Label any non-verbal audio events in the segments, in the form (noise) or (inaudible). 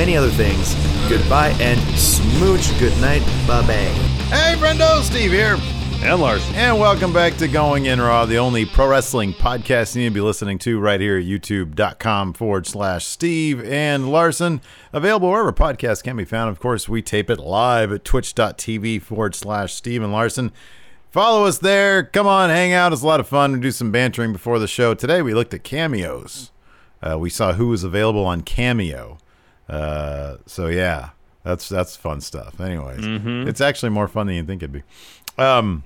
many other things. Goodbye and smooch. Good night. Bye bye. Hey, Brendo, Steve here. And Larson. And welcome back to Going In Raw, the only pro wrestling podcast you need to be listening to right here at youtube.com forward slash Steve and Larson. Available wherever podcasts can be found. Of course, we tape it live at twitch.tv forward slash Steve and Larson. Follow us there. Come on, hang out. It's a lot of fun. We do some bantering before the show. Today we looked at cameos. Uh, we saw who was available on Cameo. Uh, so yeah, that's that's fun stuff. Anyways, it's actually more fun than you think it'd be. Um,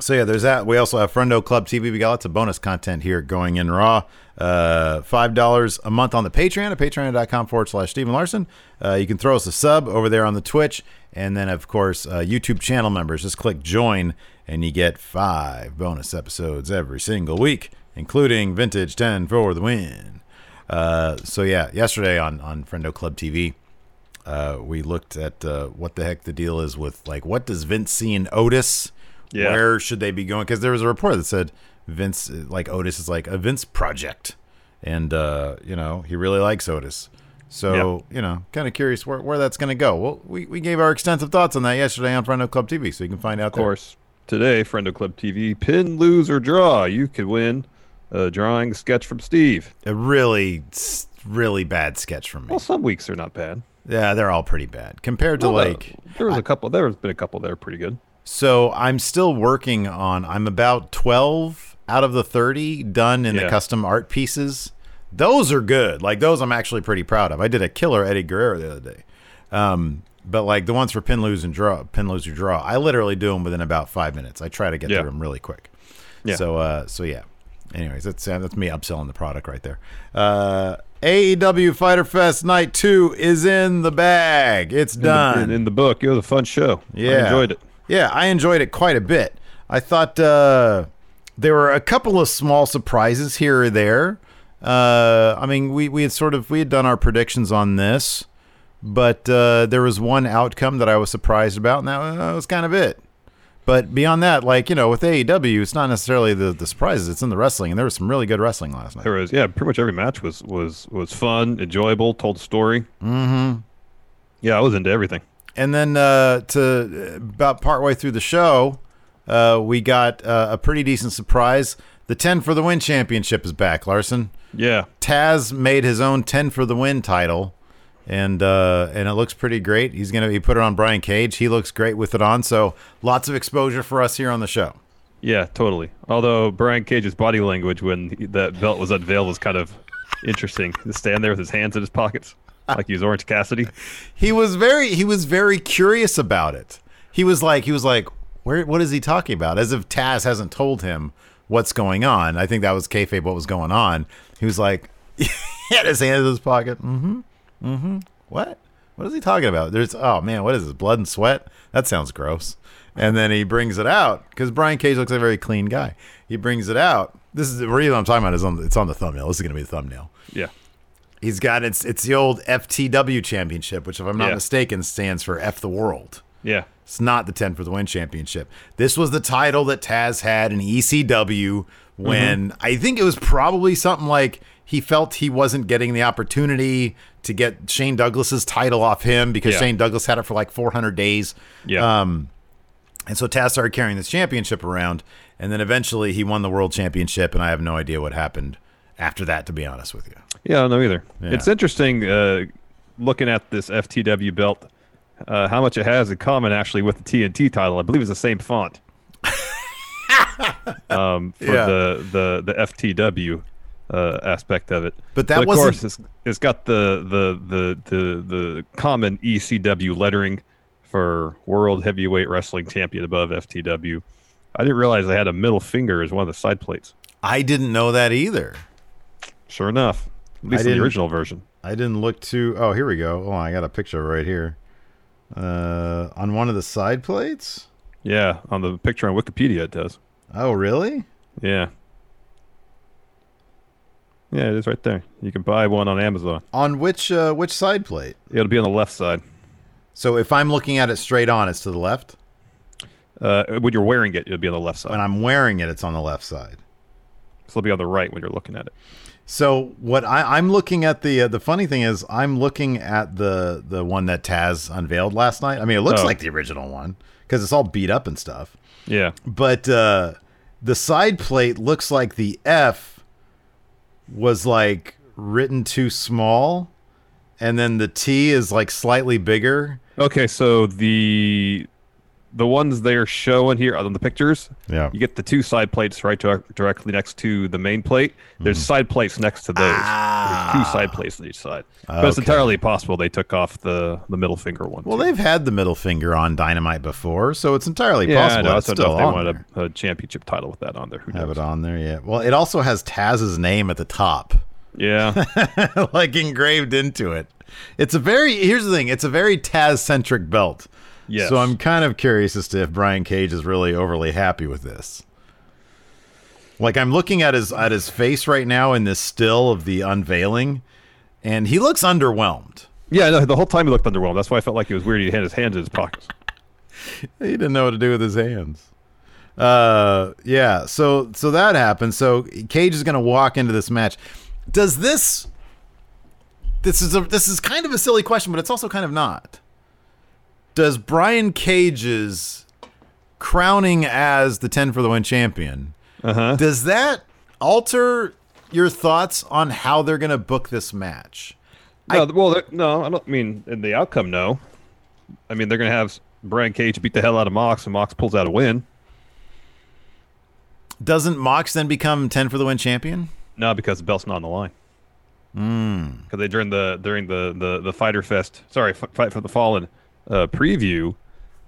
so yeah, there's that. We also have Friendo Club TV. We got lots of bonus content here going in raw. Uh, five dollars a month on the Patreon at patreon.com forward slash Steve and Larson. Uh, you can throw us a sub over there on the Twitch, and then of course uh, YouTube channel members. Just click join, and you get five bonus episodes every single week, including Vintage Ten for the win. Uh, so yeah, yesterday on on Friendo Club TV, uh, we looked at uh, what the heck the deal is with like what does Vince see in Otis? Yeah. Where should they be going? Because there was a report that said Vince, like Otis, is like a Vince project, and uh, you know he really likes Otis. So you know, kind of curious where, where that's going to go. Well, we, we gave our extensive thoughts on that yesterday on Friendo Club TV, so you can find out. Of course, today, Friendo Club TV, pin, lose, or draw. You could win a drawing sketch from Steve. a really, really bad sketch from me. Well, some weeks are not bad. Yeah, they're all pretty bad compared to Well, like there was a couple. There has been a couple that are pretty good. So I'm still working on. I'm about 12 out of the 30 done in the custom art pieces. Those are good. Like those, I'm actually pretty proud of. I did a killer Eddie Guerrero the other day. Um, but like the ones for pin lose and draw, pin lose or draw, I literally do them within about five minutes. I try to get Yeah. through them really quick. Yeah. So uh, so yeah. Anyways, that's uh, that's me upselling the product right there. Uh, AEW Fyter Fest Night Two is in the bag. It's In the- done. in, in the book. It was a fun show. Yeah, I enjoyed it. Yeah, I enjoyed it quite a bit. I thought uh, there were a couple of small surprises here or there. Uh, I mean, we we had sort of we had done our predictions on this, but uh, there was one outcome that I was surprised about, and that was, that was kind of it. But beyond that, like you know, with AEW, it's not necessarily the the surprises; it's in the wrestling, and there was some really good wrestling last night. There was yeah, pretty much every match was was was fun, enjoyable, told a story. Mm-hmm. Yeah, I was into everything. And then uh, to about partway through the show, uh, we got uh, a pretty decent surprise. The 10 for the win championship is back, Larson. Yeah. Taz made his own 10 for the win title. And uh, and it looks pretty great. He's gonna he put it on Brian Cage. He looks great with it on. So lots of exposure for us here on the show. Yeah, totally. Although Brian Cage's body language when he, that belt was unveiled was kind of interesting. To stand there with his hands in his pockets, (laughs) like he was Orange Cassidy. He was very he was very curious about it. He was like he was like, where what is he talking about? As if Taz hasn't told him what's going on. I think that was kayfabe what was going on. He was like (laughs) he had his hands in his pocket. Mm-hmm. Mm-hmm. What? What is he talking about? There's oh man, what is this? Blood and sweat? That sounds gross. And then he brings it out because Brian Cage looks like a very clean guy. He brings it out. This is the reason I'm talking about is on it's on the thumbnail. This is gonna be the thumbnail. Yeah. He's got it's it's the old FTW championship, which if I'm not Yeah. mistaken stands for F the World. Yeah. It's not the 10 for the win championship. This was the title that Taz had in ECW when I think it was probably something like he felt he wasn't getting the opportunity to get Shane Douglas's title off him because Yeah. Shane Douglas had it for like 400 days. Yeah. Um, and so Taz started carrying this championship around, and then eventually he won the world championship, and I have no idea what happened after that, to be honest with you. Yeah, I don't know either. Yeah. It's interesting. Uh, looking at this FTW belt, uh, how much it has in common actually with the TNT title. I believe it's the same font. (laughs) um, for Yeah. the the the FTW uh, aspect of it. But that of wasn't- course it's, it's got the the the the the common ECW lettering for World Heavyweight Wrestling Champion above FTW. I didn't realize they had a middle finger as one of the side plates. I didn't know that either. Sure enough, at least in the original version. I didn't look too. Oh, here we go. Oh, I got a picture right here. Uh, on one of the side plates. Yeah, on the picture on Wikipedia it does. Oh, really? Yeah. Yeah, it is right there. You can buy one on Amazon. On which uh, which side plate? It'll be on the left side. So if I'm looking at it straight on, it's to the left. Uh, when you're wearing it, it'll be on the left side. When I'm wearing it, it's on the left side. So it'll be on the right when you're looking at it. So what I, I'm looking at the uh, the funny thing is I'm looking at the the one that Taz unveiled last night. I mean, it looks Oh. like the original one because it's all beat up and stuff. Yeah. But uh, the side plate looks like the F was like written too small, and then the T is like slightly bigger. Okay, so the the ones they're showing here on the pictures, Yeah. you get the two side plates right dir- directly next to the main plate. There's mm-hmm. side plates next to those. There's two ah. side plates on each side. Ah, but it's entirely possible they took off the the middle finger one. Well, too. they've had the middle finger on Dynamite before, so it's entirely yeah, I possible know. I it's don't know still if they on wanted a, a championship title with that on there. Who Have knows? it on there, yeah. Well, it also has Taz's name at the top. Yeah. (laughs) like engraved into it. It's a very here's the thing, it's a very Taz centric belt. Yes. So I'm kind of curious as to if Brian Cage is really overly happy with this. Like I'm looking at his at his face right now in this still of the unveiling, and he looks underwhelmed. Yeah, no, the whole time he looked underwhelmed. That's why I felt like it was weird. He had his hands in his pockets. (laughs) He didn't know what to do with his hands. Uh, yeah. So so that happened. So Cage is going to walk into this match. Does this? This is a this is kind of a silly question, but it's also kind of not. Does Brian Cage's crowning as the ten for the win champion? Uh-huh. Does that alter your thoughts on how they're going to book this match? No, well, no, I don't mean in the outcome. No, I mean they're gonna have Brian Cage beat the hell out of Mox, and Mox pulls out a win. Doesn't Mox then become ten for the win champion? No, because the belt's not on the line. Mm. Because they during the during the the the Fyter Fest, sorry, F- Fight for the Fallen uh, preview,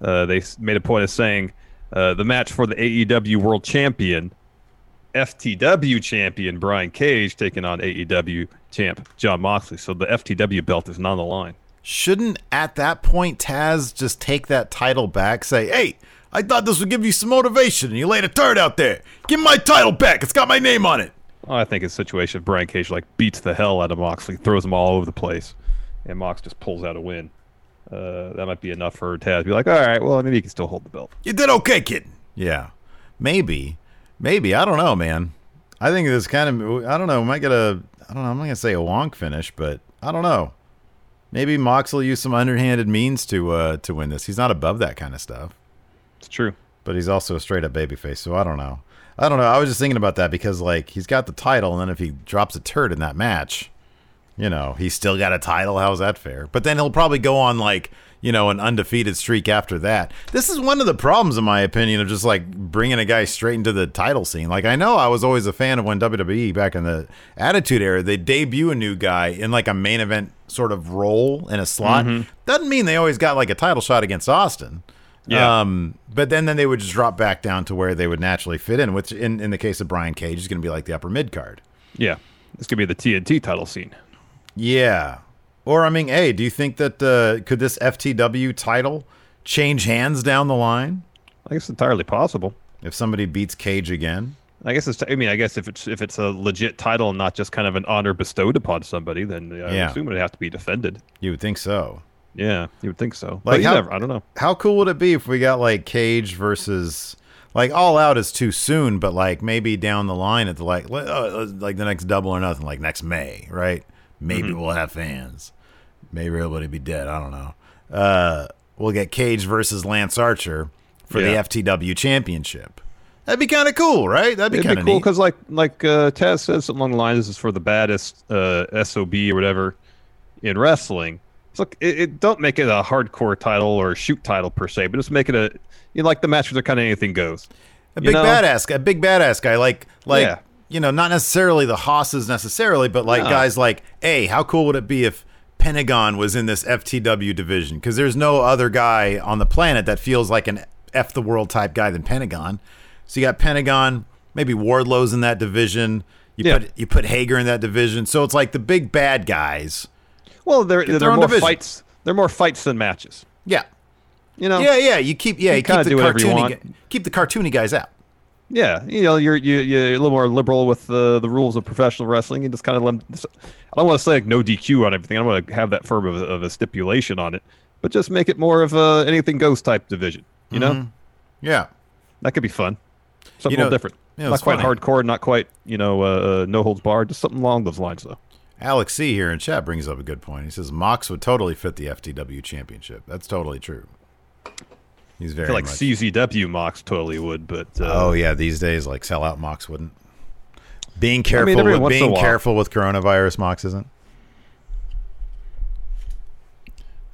uh, they made a point of saying uh, the match for the AEW World Champion, FTW Champion Brian Cage taking on AEW Champ Jon Moxley. So the FTW belt is not on the line. Shouldn't at that point Taz just take that title back? Say, hey, I thought this would give you some motivation, and you laid a turd out there. Give my title back. It's got my name on it. I think it's a situation Brian Cage like beats the hell out of Moxley, throws him all over the place, and Mox just pulls out a win. Uh, that might be enough for Taz to be like, all right, well, maybe he can still hold the belt. You did okay, kid. Yeah, maybe, maybe. I don't know, man. I think this kind of. I don't know. We might get a. I don't know. I'm not gonna say a wonk finish, but I don't know. Maybe Mox will use some underhanded means to uh to win this. He's not above that kind of stuff. It's true. but he's also a straight up babyface. So I don't know. I don't know. I was just thinking about that because like he's got the title, and then if he drops a turd in that match, you know, he's still got a title. How's that fair? But then he'll probably go on like you know an undefeated streak after that. This is one of the problems, in my opinion, of just like bringing a guy straight into the title scene. Like I know I was always a fan of when WWE back in the Attitude Era they debut a new guy in like a main event sort of role in a slot. Mhm. Doesn't mean they always got like a title shot against Austin. Yeah. Um, but then, then they would just drop back down to where they would naturally fit in, which in, in the case of Brian Cage is going to be like the upper mid card. Yeah, this could be the TNT title scene. Yeah. Or, I mean, hey, do you think that uh, could this FTW title change hands down the line? I guess it's entirely possible. If somebody beats Cage again? I guess it's. I mean, I guess if it's if it's a legit title and not just kind of an honor bestowed upon somebody, then I Yeah. assume it'd have to be defended. You would think so. Yeah, you would think so. Like how, never, I don't know. How cool would it be if we got like Cage versus like All Out is too soon, but like maybe down the line at the like uh, like the next Double or Nothing, like next May, right? Maybe Mhm. we'll have fans. Maybe everybody be dead. I don't know. Uh, we'll get Cage versus Lance Archer for Yeah. the FTW Championship. That'd be kind of cool, right? That'd be kind of cool because, like, like uh, Taz something along the lines, "This is for the baddest uh, sob or whatever in wrestling." So it, it don't make it a hardcore title or a shoot title per se, but just make it a you know, like the matches are kind of anything goes. A You big know? badass guy, a big badass guy, like like Yeah. You know, not necessarily the Hosses necessarily, but like No. guys like, hey, how cool would it be if Pentagon was in this FTW division? Because there's no other guy on the planet that feels like an F the world type guy than Pentagon. So you got Pentagon, maybe Wardlow's in that division. You Yeah. put you put Hager in that division. So it's like the big bad guys. Well, they're they're more division. fights. They're more fights than matches. Yeah. You know. Yeah, yeah. You keep yeah, You you, keep the do whatever you cartoony want. keep the cartoony guys out. Yeah, you know, you're you, you're a little more liberal with the the rules of professional wrestling. You just kind of let 'em- I don't want to say like no DQ on everything. I don't want to have that firm of, a- of a stipulation on it, but just make it more of a anything goes type division. You know, Mhm. Yeah. that could be fun. Something You a little different. you know, not quite funny. hardcore, not quite you know uh, uh, no holds barred. Just something along those lines though. Alex C here in chat brings up a good point. He says Mox would totally fit the FTW championship. That's totally true. He's I very feel like much. CZW Mox totally would, but uh, oh yeah, these days like sellout Mox wouldn't. Being I mean, careful with a being careful with coronavirus Mox isn't.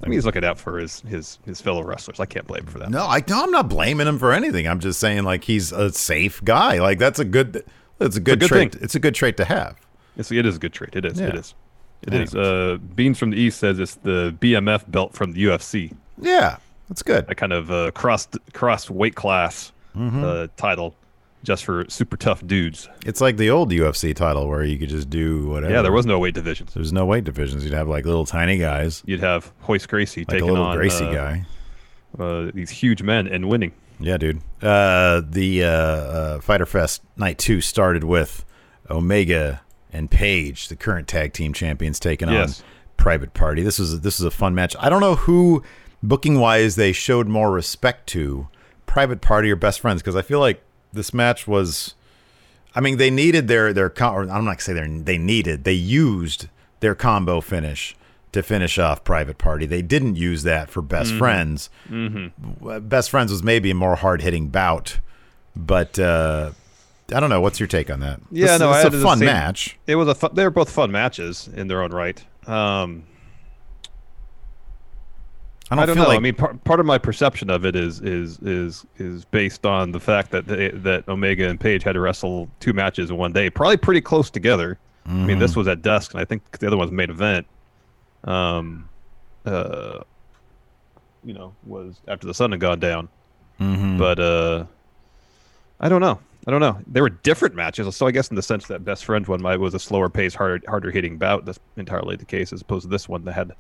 I mean, he's looking out for his his his fellow wrestlers. I can't blame him for that. No, I no, I'm not blaming him for anything. I'm just saying like he's a safe guy. Like that's a good that's a good, good trait. thing. It's a good trait to have. It's, it is a good trait. It is. Yeah. It is. It is. Uh, Beans from the East says it's the BMF belt from the UFC. Yeah, that's good. A kind of uh, cross cross weight class Mhm. uh, title, just for super tough dudes. It's like the old UFC title where you could just do whatever. Yeah, there was no weight divisions. There's no weight divisions. You'd have like little tiny guys, You'd have Royce Gracie like a taking little on Gracie uh, guy. uh, these huge men and winning. Yeah, dude. Uh, the uh, uh, Fyter Fest night two started with Omega and Page, the current tag team champions, taking Yes. on Private Party. This was this is a fun match. I don't know who booking wise they showed more respect to, Private Party or Best Friends, because I feel like this match was. I mean, they needed their their. Com- or I'm not gonna say they they needed. They used their combo finish to finish off Private Party. They didn't use that for Best Mhm. Friends. Mhm. Best Friends was maybe a more hard hitting bout, but uh, I don't know. What's your take on that? Yeah, This- no, it's I a fun same- match. It was a fun, they were both fun matches in their own right. Um, I don't, don't feel know. like I mean, part, part of my perception of it is is is is based on the fact that they, that Omega and Page had to wrestle two matches in one day, probably pretty close together. I mean, this Mhm. was at dusk, and I think the other one's main event. Um, uh, you know, was after the sun had gone down. Mhm. But uh, I don't know. I don't know. They were different matches, so I guess in the sense that best friend one might was a slower pace, harder harder hitting bout. That's entirely the case, as opposed to this one that had,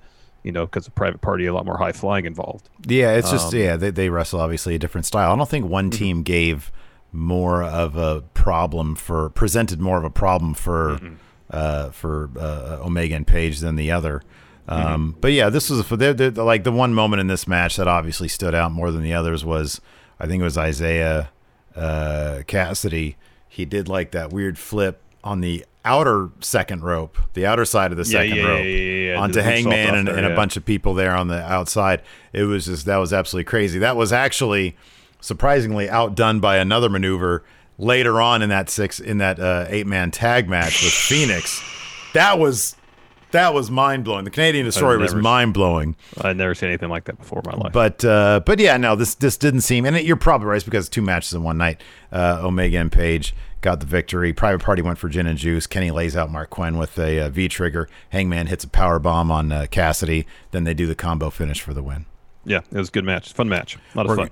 you know, because of private party, a lot more high flying involved. Yeah, it's just Um, yeah, they, they wrestle obviously a different style. I don't think one Mm-hmm. team gave more of a problem for presented more of a problem for Mm-hmm. uh, for uh, Omega and Page than the other. Um, Mm-hmm. But yeah, this was they're, they're, like the one moment in this match that obviously stood out more than the others was I think it was Isiah uh, Kassidy. He did like that weird flip on the outer second rope, the outer side of the Yeah, second yeah, rope yeah, yeah, yeah. onto Hangman and, there, and a bunch of people there on the outside. It was just that was absolutely crazy. That was actually surprisingly outdone by another maneuver later on in that six in that uh, eight man tag match with Fenix. That was that was mind blowing. The Canadian Destroyer was mind blowing. I'd never seen anything like that before in my life. But uh, but yeah, no, this this didn't seem, and you're probably right it's because two matches in one night. Uh, Omega and Page got the victory. Private Party went for gin and juice. Kenny lays out Marq Quen with a uh, V trigger. Hangman hits a power bomb on uh, Kassidy. Then they do the combo finish for the win. yeah, it was a good match, fun match, a lot of We're- fun.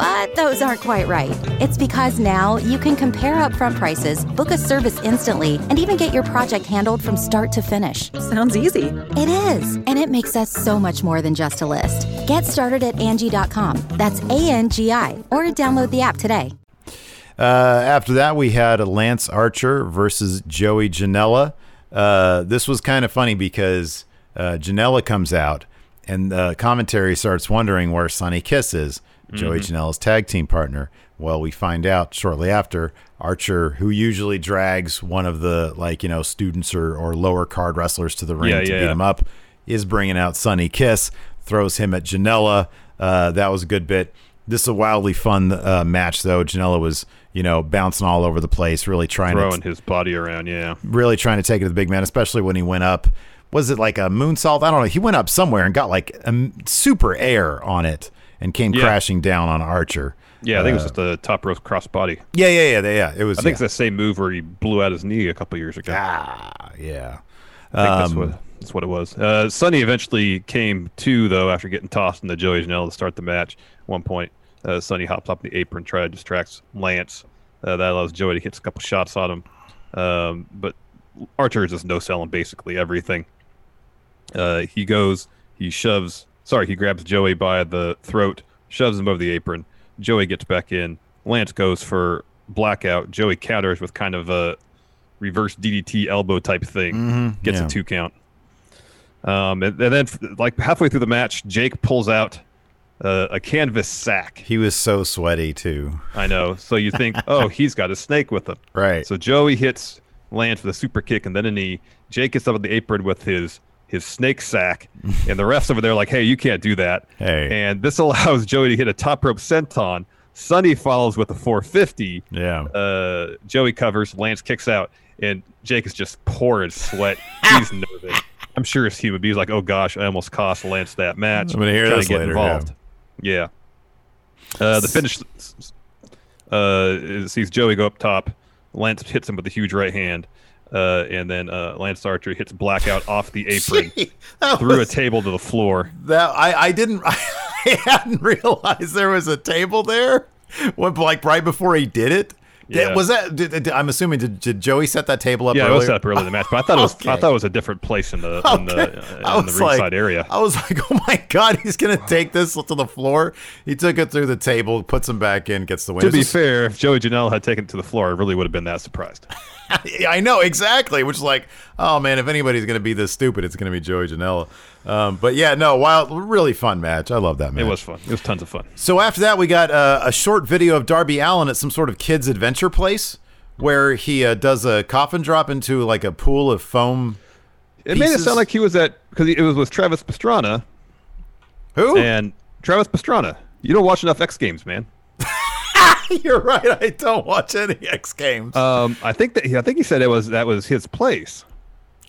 But those aren't quite right. It's because now you can compare upfront prices, book a service instantly, and even get your project handled from start to finish. Sounds easy. It is, and it makes us so much more than just a list. Get started at Angi.com. That's A N G I, or download the app today. Uh, after that, we had Lance Archer versus Joey Janela. Uh, this was kind of funny because uh, Janela comes out and the commentary starts wondering where Sonny Kiss is, Joey Janela's tag team partner. Well, we find out shortly after Archer, who usually drags one of the like you know students or, or lower card wrestlers to the ring Yeah, to yeah, beat yeah. him up, is bringing out Sonny Kiss. throws him at Janela. Uh, that was a good bit. This is a wildly fun uh, match, though. Janela was, you know, bouncing all over the place, really trying Throwing to his body around, yeah. really trying to take it to the big man, especially when he went up. Was it like a moonsault? I don't know. He went up somewhere and got like a super air on it and came Yeah. crashing down on Archer. Yeah, I think it was Uh, just a top rope cross body. Yeah, yeah, yeah, yeah. It was. I think yeah. it's the same move where he blew out his knee a couple years ago. Ah, yeah. I think that's Um, what that's what it was. Uh, Sonny eventually came to though after getting tossed into Joey Janela to start the match. At one point, uh, Sonny hops up the apron, try to distract Lance. Uh, that allows Joey to hit a couple shots on him. Um, but Archer is just no selling basically everything. Uh, he goes, he shoves. Sorry, he grabs Joey by the throat, shoves him over the apron. Joey gets back in. Lance goes for blackout. Joey counters with kind of a reverse DDT elbow type thing. Mhm, Gets yeah. a two count. Um, and, and then, like halfway through the match, Jake pulls out uh, a canvas sack. He was so sweaty too. I know. So you think, (laughs) oh, he's got a snake with him. Right. So Joey hits Lance with a super kick and then a knee. Jake gets up on the apron with his his snake sack, and the refs over there are like, hey, you can't do that. Hey. And this allows Joey to hit a top rope senton. Sonny follows with a 450. Yeah. Uh, Joey covers. Lance kicks out, and Jake is just pouring sweat. He's (laughs) nervous. I'm sure his human being like, oh gosh, I almost cost Lance that match. I'm gonna hear Trying this to get later, involved. Yeah. Uh, the finish uh, sees Joey go up top. Lance hits him with a huge right hand. Uh, and then uh, Lance Archer hits Blackout off the apron (laughs) That through was- a table to the floor. That I, I didn't (laughs) I hadn't realized there was a table there. What like right before he did it? Did- Yeah. was that? Did, did- I'm assuming did, did Joey set that table up? Yeah, earlier? it was set up early in the match, but I thought it was I thought it was a different place in the in the, Okay. uh, in the was like- area. I was (laughs) like, oh my god, he's gonna take this to the floor. He took it through the table, puts him back in, gets the win. To be fair, if Joey Janela had taken it to the floor, I really would have been that surprised. (laughs) I know exactly. Which is like, oh man, if anybody's gonna be this stupid, it's gonna be Joey Janela. Um, but yeah, no, wild, really fun match. I love that match. It was fun. It was tons of fun. So after that, we got uh, a short video of Darby Allin at some sort of kids' adventure place where he uh, does a coffin drop into like a pool of foam. It made it sound like he was at because it was with Travis Pastrana. Who? And Travis Pastrana. You don't watch enough X Games, man. (laughs) You're right. I don't watch any (laughs) X Games. Um, I think that I think he said it was that was his place.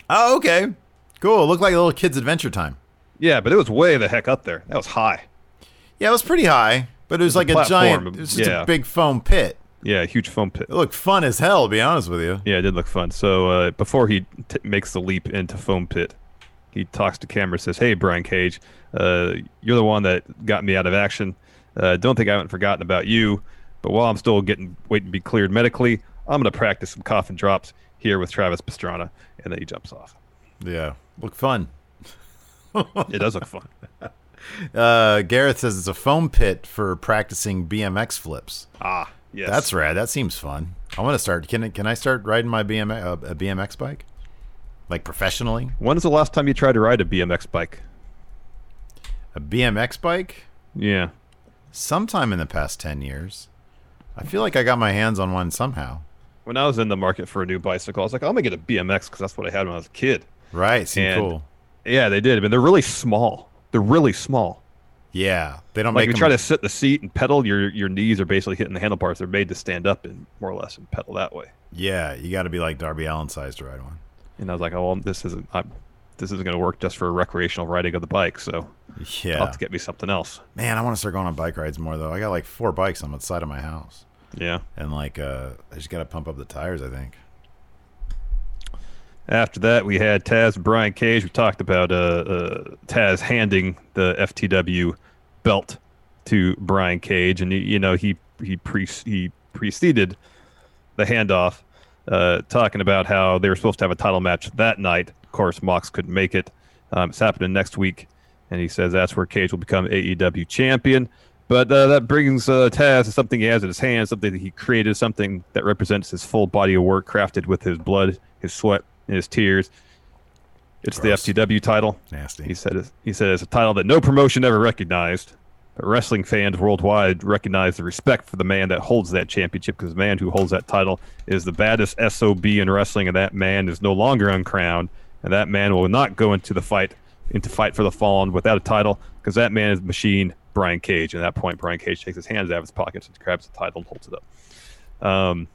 oh, okay. Cool. It looked like a little kids' adventure time. Yeah, but it was way the heck up there. That was high. Yeah, it was pretty high, but it was a like a, platform, giant. It was just yeah. a big foam pit. Yeah, huge foam pit. It looked fun as hell, to be honest with you. Yeah, it did look fun. So uh, before he t- makes the leap into foam pit, he talks to camera, says, "Hey, Brian Cage, uh, you're the one that got me out of action. Uh, don't think I haven't forgotten about you. But while I'm still getting waiting to be cleared medically, I'm gonna practice some coffin drops here with Travis Pastrana." And then he jumps off. Yeah, looked fun. It does look fun. (laughs) Uh, Gareth says it's a foam pit for practicing BMX flips. Ah, yes. That's rad. That seems fun. I want to start. Can I- can I start riding my BMX uh, a BMX bike, like professionally? When is the last time you tried to ride a BMX bike? A BMX bike? Yeah. Sometime in the past ten years. I feel like I got my hands on one somehow. When I was in the market for a new bicycle, I was like, I'm gonna get a BMX because that's what I had when I was a kid. Right. Seemed And- cool. Yeah, they did. I mean, they're really small. They're really small. Yeah. They don't like make you try to sit in the seat and pedal, your your knees are basically hitting the handlebars. They're made to stand up and more or less and pedal that way. yeah, you got to be like Darby Allin size to ride one. And I was like, oh, well, this isn't I'm, this isn't going to work just for recreational riding of the bike. So Yeah. I'll have to get me something else. Man, I want to start going on bike rides more though. I got like four bikes on the side of my house, Yeah. and like uh, I just got to pump up the tires. I think. After that, we had Taz and Brian Cage. We talked about uh, uh, Taz handing the FTW belt to Brian Cage, and you know he he pre- he preceded the handoff, uh, talking about how they were supposed to have a title match that night. Of course, Mox couldn't make it. Um, it's happening next week, and he says that's where Cage will become AEW champion. But uh, that brings uh, Taz to something he has in his hands, something that he created, something that represents his full body of work, crafted with his blood, his sweat, and his tears. It's Gross. the FTW title. Nasty. He said he said it's a title that no promotion ever recognized. But wrestling fans worldwide recognize the respect for the man that holds that championship because the man who holds that title is the baddest SOB in wrestling, and that man is no longer uncrowned, and that man will not go into the fight into Fight for the Fallen without a title because that man is machine Brian Cage. And at that point, Brian Cage takes his hands out of his pockets and grabs the title and holds it up. Um,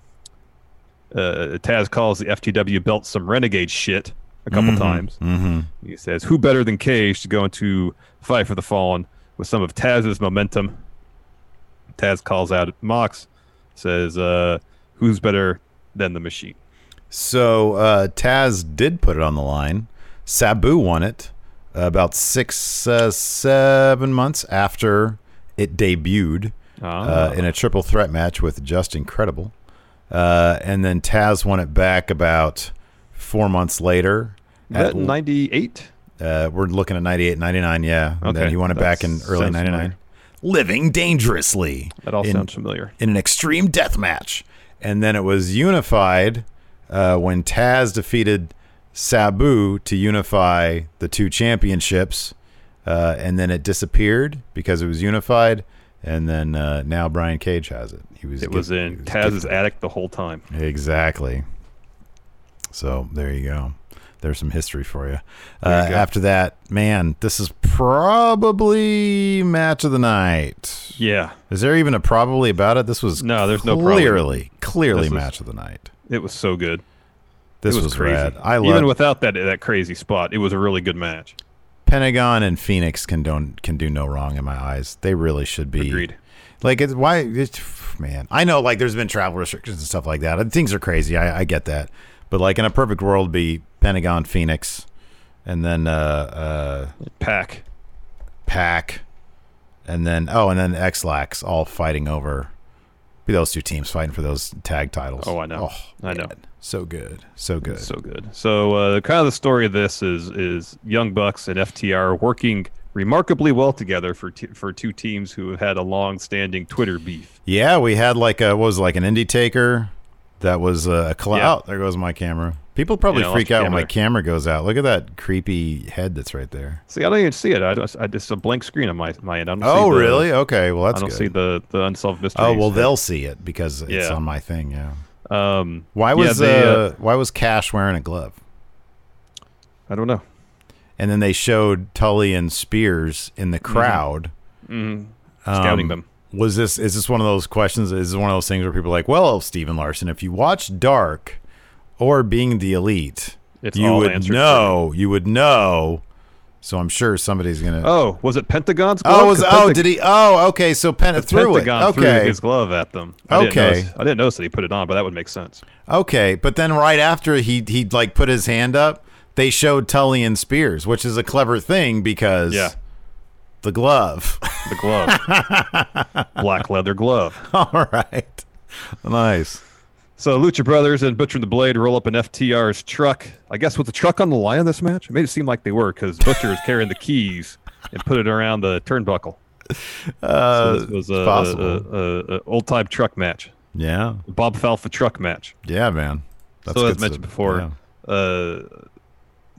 uh, Taz calls the FTW belt some renegade shit a couple Mhm, times. mhm. He says, "Who better than Cage to go into Fight for the Fallen with some of Taz's momentum?" Taz calls out Mox, says, uh, "Who's better than the Machine?" So uh, Taz did put it on the line. Sabu won it about six, uh, seven months after it debuted uh, in a triple threat match with Justin Credible. Uh, and then Taz won it back about four months later. That at- 98? Uh, we're looking at 98, 99, yeah. And then Okay, he won it that back in early 99. familiar. Living dangerously. That all in- sounds familiar. In an extreme death match. And then it was unified uh, when Taz defeated Sabu to unify the two championships. Uh, and then it disappeared because it was unified. And then uh, now Brian Cage has it. He was It was in was Taz's attic the whole time. Exactly. So there you go. There's some history for you. Uh, you after that, man, this is probably match of the night. Yeah. Is there even a probably about it? This was No, there's no probably. clearly, clearly This was- match of the night. It was so good. This it was, was crazy. rad. I Even love without that that crazy spot, it was a really good match. Pentagon and Fenix can don't can do no wrong in my eyes. They really should be. Agreed. Like it's why it's man. I know like there's been travel restrictions and stuff like that. and Things are crazy. I, I get that. But like in a perfect world, be Pentagon, Fenix, and then uh, uh, PAC, PAC, and then oh, and then X-Lax all fighting over. Be those two teams fighting for those tag titles. Oh, I know. I know. So good. So good. So good. So uh, kind of the story of this is is Young Bucks and FTR working remarkably well together for t- for two teams who have had a long-standing Twitter beef. Yeah, we had like a what was it, like an indie taker that was a cloud. Yeah. Oh, there goes my camera. People probably Yeah, freak out when my camera. goes out. Look at that creepy head that's right there. See, I don't even see it. I just, I just a blank screen on my my end. I don't Oh, the, really? Okay, well that's I don't good. see the the unsolved mystery. Oh well, they'll see it because it's Yeah. on my thing. Yeah. Um, Why yeah, was they, uh, uh, why was Cash wearing a glove? I don't know. And then they showed Tully and Spears in the crowd, Mhm. Scouting them. Was this is this one of those questions? Is this one of those things where people are like, well, Steve and Larson, if you watch Dark or Being the Elite, It's you would know. You would know. So I'm sure somebody's gonna. Oh, was it Pentagon's oh, glove? Oh, was oh Pentag- did he? Oh, okay. So Penta threw it. Pentagon threw Okay, his glove at them. I didn't Okay. notice- I didn't notice that he put it on, but that would make sense. okay. But then right after he he like put his hand up, they showed Tully and Spears, which is a clever thing because Yeah. the glove. The glove, (laughs) black leather glove. All right, nice. So Lucha Brothers and Butcher and the Blade roll up in FTR's truck. I guess with the truck on the line in this match, it made it seem like they were because Butcher is carrying the keys and put it around the turnbuckle. Uh, so this was a, a, a, a old time truck match, Yeah, Bob Falfa truck match. yeah, man. That's so as mentioned stuff. before, Yeah. uh,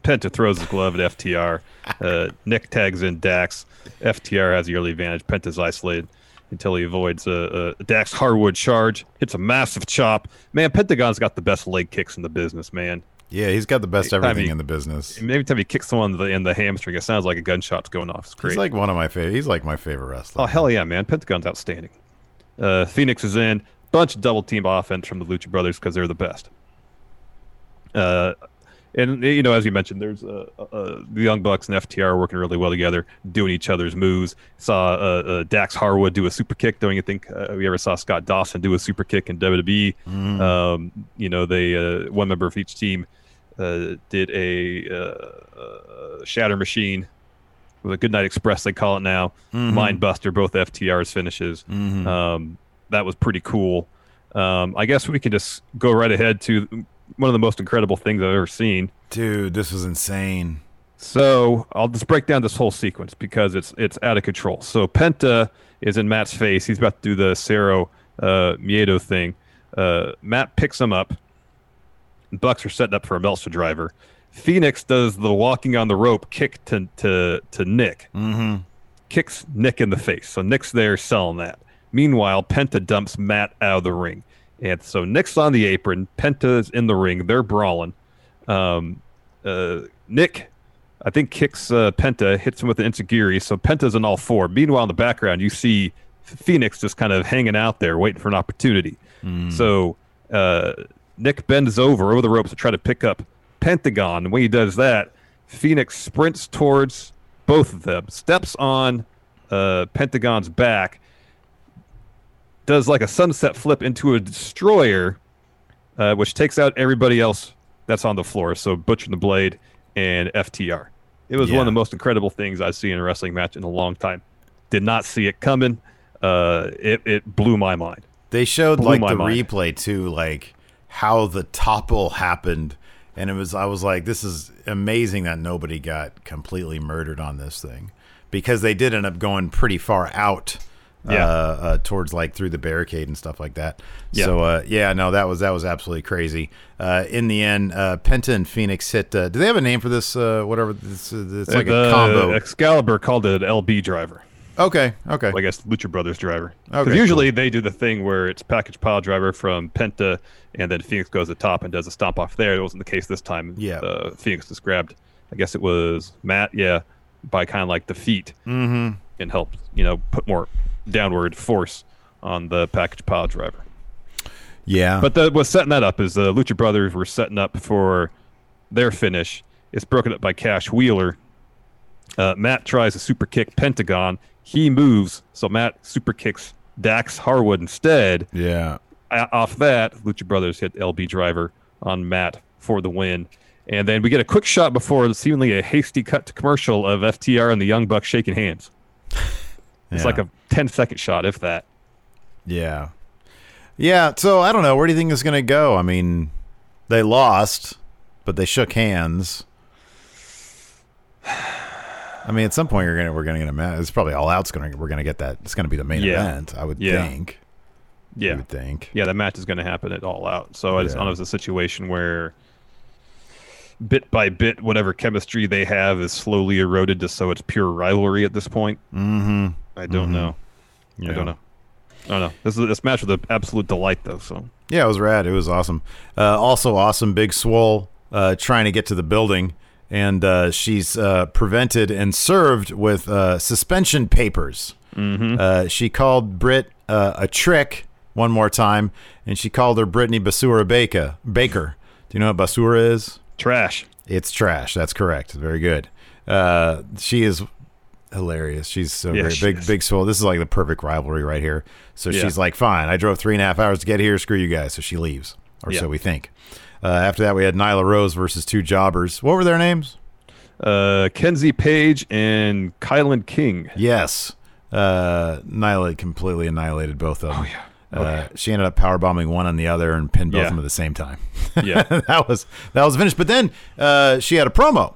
Penta throws his glove at FTR. Uh, Nick tags in Dax. FTR has the early advantage. Penta's isolated until he avoids a, a Dax Harwood charge. Hits a massive chop. Man, Pentagon's got the best leg kicks in the business, man. Yeah, he's got the best everything he- in the business. Every time he kicks someone in the, in the hamstring, it sounds like a gunshot's going off. It's great. He's like one of my favorite. He's like my favorite wrestler. Oh hell yeah, man! Pentagon's outstanding. Uh, Fenix is in. Bunch of double team offense from the Lucha Brothers because they're the best. Uh, and you know, as you mentioned, there's uh, uh, the Young Bucks and FTR working really well together, doing each other's moves. Saw uh, uh, Dax Harwood do a super kick. Don't you think uh, we ever saw Scott Dawson do a super kick in WWE? Mm. Um, you know, they uh, one member of each team uh, did a uh, uh, shatter machine with a Goodnight Express, they call it now. Mhm. Mindbuster, both FTR's finishes. Mhm. Um, that was pretty cool. Um, I guess we can just go right ahead to one of the most incredible things I've ever seen. Dude, this was insane. So I'll just break down this whole sequence because it's it's out of control. So Penta is in Matt's face. He's about to do the Cero uh, Miedo thing. Uh, Matt picks him up. Bucks are setting up for a Meltzer driver. Fenix does the walking on the rope kick to to to Nick. Mm-hmm. Kicks Nick in the face. So Nick's there selling that. Meanwhile, Penta dumps Matt out of the ring. And so Nick's on the apron. Penta's in the ring. They're brawling. Um, uh, Nick I think kicks uh, Penta, hits him with an Enzuigiri. So Penta's in all four. Meanwhile, in the background, you see Fenix just kind of hanging out there, waiting for an opportunity. So uh, Nick bends over over the ropes to try to pick up Pentagon. And when he does that, Fenix sprints towards both of them, steps on uh, Pentagon's back, does like a sunset flip into a destroyer, uh, which takes out everybody else that's on the floor. So Butcher and the Blade and FTR. It was one of the most incredible things I've seen in a wrestling match in a long time. Did not see it coming. Uh, it, it blew my mind. They showed Blew like the mind. replay too, like how the topple happened, and it was. I was like, this is amazing that nobody got completely murdered on this thing, because they did end up going pretty far out. Yeah. Uh, uh, towards like through the barricade and stuff like that. Yeah. So uh, yeah, no, that was that was absolutely crazy. Uh, in the end, uh, Penta and Fenix hit. Uh, do they have a name for this? Uh, whatever. This, it's like the a combo. Excalibur called it an LB driver. okay. Okay. I guess Lucha Brothers driver. 'Cause Okay, usually they do the thing where it's package pile driver from Penta, and then Fenix goes to the top and does a stomp off there. It wasn't the case this time. Yeah. Uh, Fenix just grabbed, I guess it was Matt, yeah, by kind of like the feet mm-hmm. and helped, you know, put more downward force on the package pile driver. Yeah. But the, what's setting that up is the Lucha Brothers were setting up for their finish. It's broken up by Cash Wheeler. Uh, Matt tries a super kick Pentagon. He moves, so Matt super kicks Dax Harwood instead. yeah. A- Off that, Lucha Brothers hit LB Driver on Matt for the win. And then we get a quick shot before seemingly a hasty cut to commercial of FTR and the Young Bucks shaking hands. It's Yeah. like a 10 second shot, if that. Yeah. Yeah, so I don't know. Where do you think it's going to go? I mean, they lost, but they shook hands. I mean, at some point you're gonna we're gonna get a match. It's probably all out's gonna we're gonna get that. It's gonna be the main Yeah. event. I would Yeah. think. Yeah. You would think. yeah, that match is going to happen at all out. So I just Yeah. don't know it's a situation where bit by bit, whatever chemistry they have is slowly eroded to so it's pure rivalry at this point. Mm-hmm. I don't know. I don't know. I don't know. This is this match was an absolute delight though. So Yeah, it was rad. It was awesome. Uh, also awesome. Big Swole uh, trying to get to the building, and uh, she's uh, prevented and served with uh, suspension papers. Mm-hmm. Uh, she called Britt uh, a trick one more time, and she called her Brittany Basura Baker. Baker. Do you know what Basura is? trash. It's trash. That's correct. Very good. Uh, she is hilarious. She's so Yeah, great. Big, is. big swole. This is like the perfect rivalry right here. So Yeah. she's like, fine. I drove three and a half hours to get here. Screw you guys. So she leaves, or Yeah. so we think. Uh, after that, we had Nyla Rose versus two jobbers. What were their names? Uh, Kenzie Paige and Kilynn King. Yes. Uh, Nyla completely annihilated both of them. Oh yeah. Uh, she ended up power bombing one on the other and pinned both of them at the same time. Yeah. (laughs) that was that was finished. But then uh, she had a promo.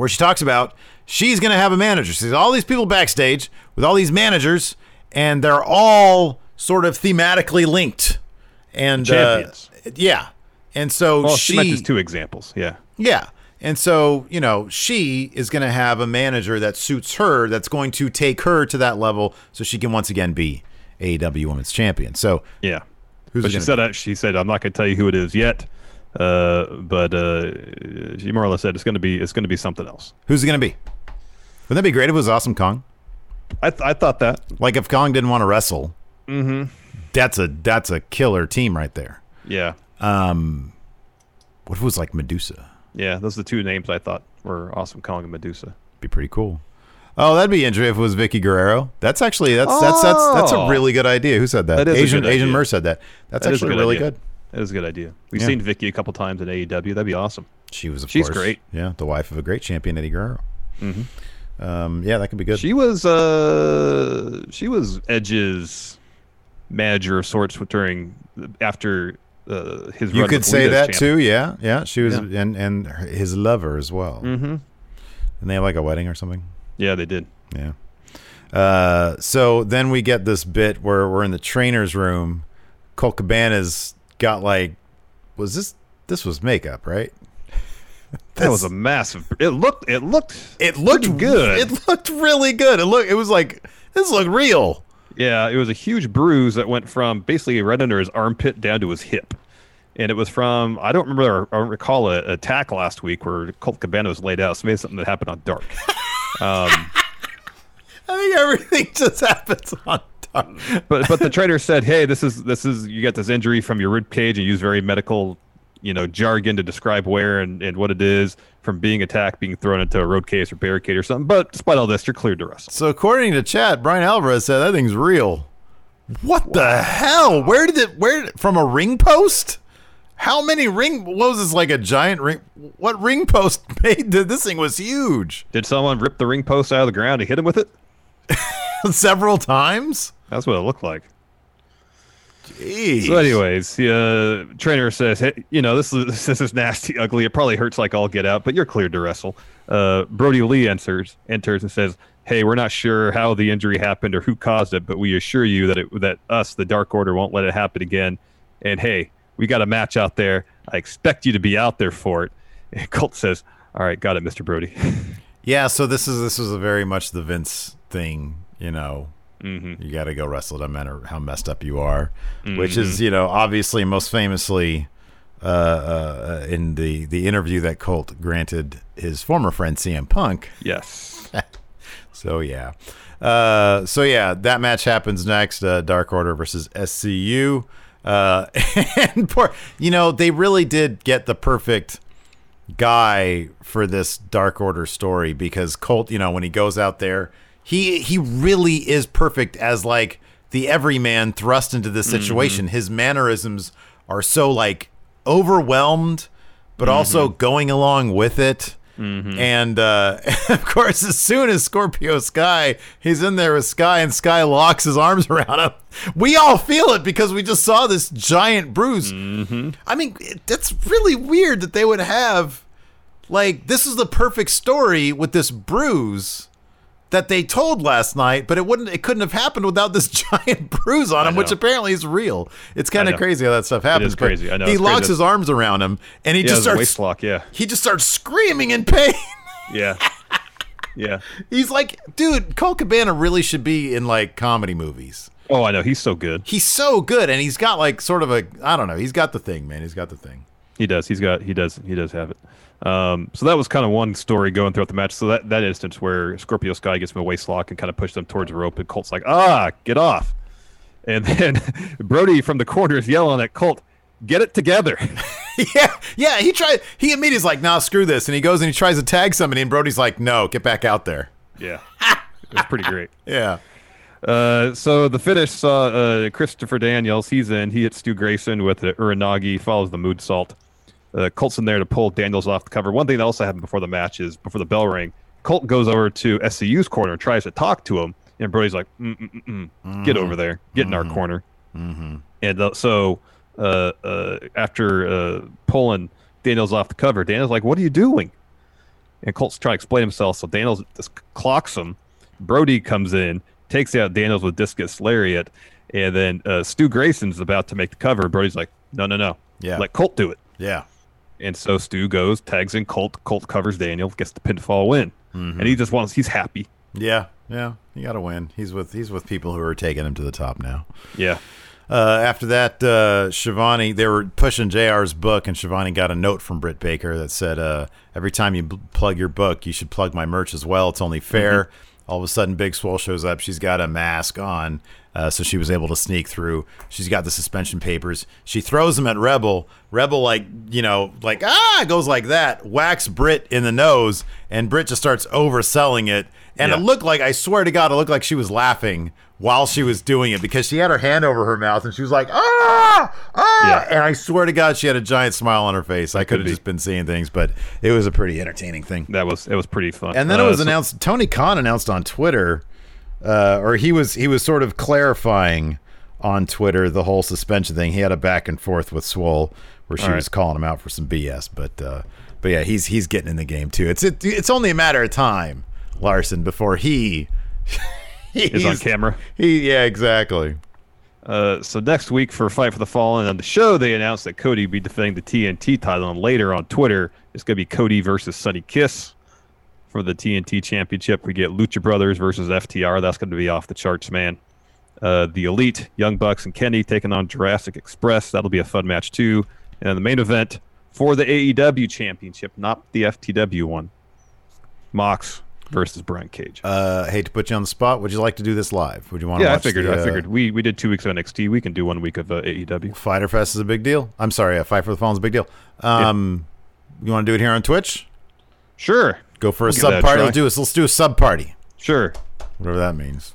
Where she talks about she's going to have a manager. She says all these people backstage with all these managers, and they're all sort of thematically linked. And Champions. Uh, yeah, and so Well, she she mentions two examples. Yeah. yeah. And so, you know, she is going to have a manager that suits her that's going to take her to that level so she can once again be AEW Women's Champion. So, Yeah. Who's but she said uh, she said I'm not going to tell you who it is yet. Uh, but uh, she more or less said it's going to be it's going to be something else. who's it going to be? Wouldn't that be great if it was Awesome Kong? I th- I thought that. Like if Kong didn't want to wrestle, mm-hmm. that's a that's a killer team right there. Yeah. Um, what if it was like Medusa? Yeah, those are the two names I thought were Awesome Kong and Medusa. Be pretty cool. Oh, that'd be interesting if it was Vickie Guerrero. That's actually that's that's that's that's a Oh. really good idea. Who said that? That Asian Asian idea. Mer said that. That's That actually really idea. good. That is a good idea. We've Yeah. seen Vickie a couple times in AEW. That'd be awesome. She was, of She's course, great. Yeah, the wife of a great champion, Eddie Guerrero. Mm-hmm. Um, yeah, that could be good. She was uh she was Edge's manager of sorts during after uh, his you run could say Lita's that champ. too. Yeah, yeah. She was, Yeah. and and his lover as well. Mm-hmm. And they have like a wedding or something. Yeah, they did. Yeah. Uh, so then we get this bit where we're in the trainer's room. Colt Cabana's got like, was this this was makeup, right? (laughs) That was a massive. It looked. It looked. It looked good. It looked really good. It looked. It was like this looked real. Yeah, it was a huge bruise that went from basically right under his armpit down to his hip, and it was from I don't remember I don't recall a, attack last week where Colt Cabana was laid out. So maybe something that happened on Dark. (laughs) Um, I think everything (laughs) just happens on dark. but but the trainer said, "Hey, this is this is you got this injury from your rib cage and use very medical, you know, jargon to describe where and, and what it is from being attacked, being thrown into a road case or barricade or something. But despite all this, you're cleared to wrestle." So according to chat, Bryan Alvarez said that thing's real. What the hell? Where did it? Where did- from a ring post? How many ring? What was this like a giant ring? What ring post (laughs) made? This thing was huge. Did someone rip the ring post out of the ground and hit him with it? (laughs) Several times. That's what it looked like. Jeez. So, anyways, the uh, trainer says, "Hey, you know, this is (laughs) this is nasty, ugly. It probably hurts like all get out, but you're cleared to wrestle." Uh, Brodie Lee enters enters and says, "Hey, we're not sure how the injury happened or who caused it, but we assure you that it that us, the Dark Order, won't let it happen again. And hey, we got a match out there. I expect you to be out there for it." And (laughs) Colt says, "All right, got it, Mister Brodie." Yeah, so this is this was a very much the Vince thing, you know. Mhm. You got to go wrestle. Doesn't matter how messed up you are, which Mm-hmm. is you know obviously most famously uh, uh, in the the interview that Colt granted his former friend CM Punk. yes. (laughs) So yeah, uh, so yeah, that match happens next. Uh, Dark Order versus SCU, uh, (laughs) and poor, you know they really did get the perfect guy for this Dark Order story because Colt, you know, when he goes out there, he he really is perfect as like the everyman thrust into this mm-hmm. situation. His mannerisms are so like overwhelmed, but mm-hmm. also going along with it. And uh, (laughs) of course, as soon as Scorpio Sky, he's in there with Sky, and Sky locks his arms around him. We all feel it because we just saw this giant bruise. I mean, that's really weird that they would have like this is the perfect story with this bruise that they told last night, but it wouldn't it couldn't have happened without this (laughs) giant bruise on him, which apparently is real. It's kind of crazy how that stuff happens. is but crazy. I know, He locks his arms around him and he Yeah, just starts waist lock. Yeah. he just starts screaming in pain. (laughs) Yeah. Yeah. He's like, dude, Colt Cabana really should be in like comedy movies. Oh, I know. He's so good. He's so good, and he's got like sort of a I don't know. He's got the thing, man. He's got the thing. He does. He's got. He does. He does have it. Um, so that was kind of one story going throughout the match. So that that instance where Scorpio Sky gets him a waist lock and kind of pushes him towards the rope, and Colt's like, "Ah, get off!" And (laughs) then Brodie from the corner is yelling at Colt, "Get it together!" (laughs) yeah, yeah. He tried. He immediately's like, nah, screw this, and he goes and he tries to tag somebody, and Brodie's like, no, get back out there. yeah, it's pretty great. (laughs) Yeah. Uh, so the finish saw uh, Christopher Daniels. He's in. He hits Stu Grayson with the Uranage, follows the moonsault. Uh, Colt's in there to pull Daniels off the cover. One thing that also happened before the match is before the bell rang, Colt goes over to SCU's corner and tries to talk to him, and Brodie's like, mm, mm, mm, mm. "Get over there, get in our corner." Mm-hmm. And uh, so uh, uh, after uh, pulling Daniels off the cover, Daniels like, "What are you doing?" And Colt's trying to explain himself. So Daniels just clocks him. Brodie comes in, takes out Daniels with discus lariat, and then uh, Stu Grayson's about to make the cover. Brodie's like, "No, no, no, Yeah. let Colt do it." Yeah. And so Stu goes, tags in Colt. Colt covers Daniel, gets the pinfall win, Mm-hmm. and he just wants. He's happy. Yeah. Yeah. You got to win. He's with he's with people who are taking him to the top now. Yeah. Uh, after that, uh, Schiavone, they were pushing JR's book, and Schiavone got a note from Britt Baker that said, uh, Every time you b- plug your book, you should plug my merch as well. It's only fair. All of a sudden, Big Swole shows up. She's got a mask on, uh, so she was able to sneak through. She's got the suspension papers. She throws them at Rebel. Rebel, like, you know, like, ah, goes like that, whacks Britt in the nose, and Britt just starts overselling it. And it looked like, I swear to God, it looked like she was laughing while she was doing it because she had her hand over her mouth and she was like, ah, ah. Yeah. And I swear to God, she had a giant smile on her face. I could have be. just been seeing things, but it was a pretty entertaining thing. That was it was pretty fun. And then Uh, it was so- announced. Tony Khan announced on Twitter, uh, or he was he was sort of clarifying on Twitter the whole suspension thing. He had a back and forth with Swole where she right. was calling him out for some BS. But uh, but yeah, he's he's getting in the game too. It's it, it's only a matter of time, Larson, before he (laughs) is on camera. He yeah exactly. Uh, so next week for Fight for the Fallen on the show, they announced that Cody be defending the TNT title, and later on Twitter, it's going to be Cody versus Sonny Kiss for the TNT Championship. We get Lucha Brothers versus FTR. That's going to be off the charts, man. Uh, the Elite, Young Bucks, and Kenny taking on Jurassic Express. That'll be a fun match too. And the main event for the AEW championship, not the FTW one. Mox versus Brian Cage. Uh, hate to put you on the spot. Would you like to do this live? Would you want to yeah, I figured. the, I uh, figured we we did two weeks of NXT. We can do one week of uh, AEW. Fyter Fest is a big deal. I'm sorry, uh, Fight for the Fallen is a big deal. Um, You want to do it here on Twitch? Sure. Go for a We'll sub party. Let's do this. Let's do a sub party. Sure. Whatever that means.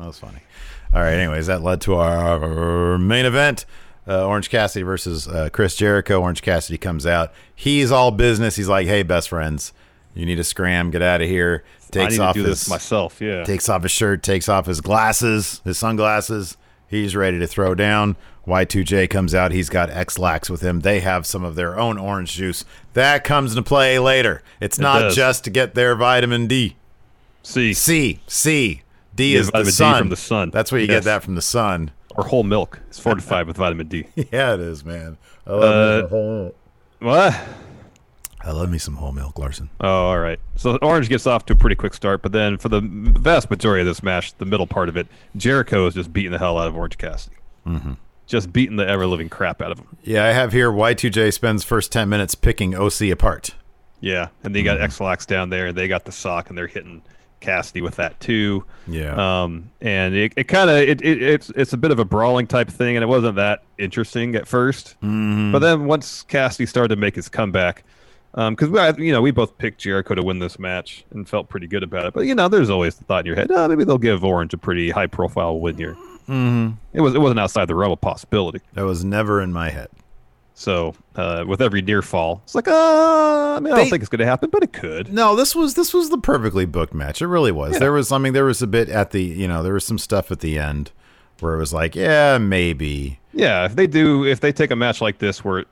That was funny. All right. Anyways, that led to our main event. Uh, Orange Cassidy versus uh, Chris Jericho. Orange Cassidy comes out. He's all business. He's like, "Hey, best friends, you need to scram. Get out of here." Takes I need off to do his this myself. Yeah. takes off his shirt, takes off his glasses, his sunglasses. He's ready to throw down. Y2J comes out. He's got X-Lax with him. They have some of their own orange juice. That comes into play later. It's It not does. just to get their vitamin D. C. C. C. D is the vitamin D from the sun. That's where you Yes. get that from the sun. Or whole milk. It's fortified with vitamin D. (laughs) Yeah, it is, man. I love, Uh, whole, What? I love me some whole milk, Larson. Oh, all right. So Orange gets off to a pretty quick start, but then for the vast majority of this match, the middle part of it, Jericho is just beating the hell out of Orange Cassidy. Mm-hmm. Just beating the ever living crap out of him. Yeah, I have here Y2J spends first 10 minutes picking OC apart. Yeah, and they got X-Lax down there, and they got the sock, and they're hitting Cassidy with that too. Yeah. Um, and it, it kind of it, it it's it's a bit of a brawling type thing, and it wasn't that interesting at 1st Mhm. But then once Cassidy started to make his comeback, because we you know we both picked Jericho to win this match and felt pretty good about it. But you know, there's always the thought in your head, oh, maybe they'll give Orange a pretty high profile win here. Mhm. It was it wasn't outside the realm of possibility. That was never in my head. So uh, with every near fall, it's like, uh, I mean, I don't They- think it's going to happen, but it could. No, this was this was the perfectly booked match. It really was. Yeah. There was I mean there was a bit at the, you know, there was some stuff at the end where it was like, yeah, maybe. Yeah, if they do, if they take a match like this where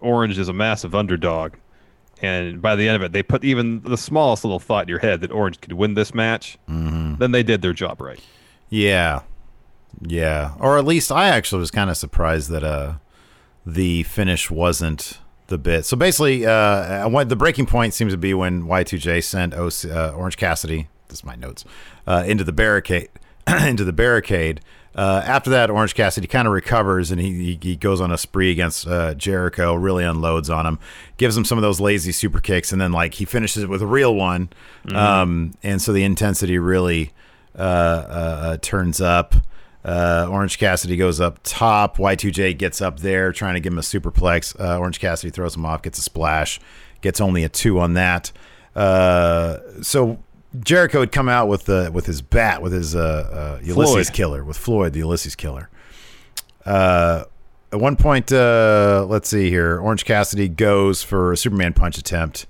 Orange is a massive underdog, and by the end of it, they put even the smallest little thought in your head that Orange could win this match, Mhm. then they did their job right. Yeah. Yeah. Or at least I actually was kind of surprised that uh the finish wasn't the bit. So basically, uh, what the breaking point seems to be when Y2J sent OC, uh, Orange Cassidy, this is my notes, uh, into the barricade, (clears throat) into the barricade. Uh, after that, Orange Cassidy kind of recovers and he, he he goes on a spree against uh, Jericho. Really unloads on him, gives him some of those lazy super kicks, and then like he finishes it with a real one. Mhm. Um, and so the intensity really uh, uh, uh, turns up. Uh, Orange Cassidy goes up top. Y2J gets up there trying to give him a superplex. Uh, Orange Cassidy throws him off, gets a splash, gets only a two on that. Uh, so Jericho had come out with the with his bat with his uh, uh, Ulysses Floyd. killer with Floyd the Ulysses killer. Uh, at one point, uh, let's see here. Orange Cassidy goes for a Superman punch attempt.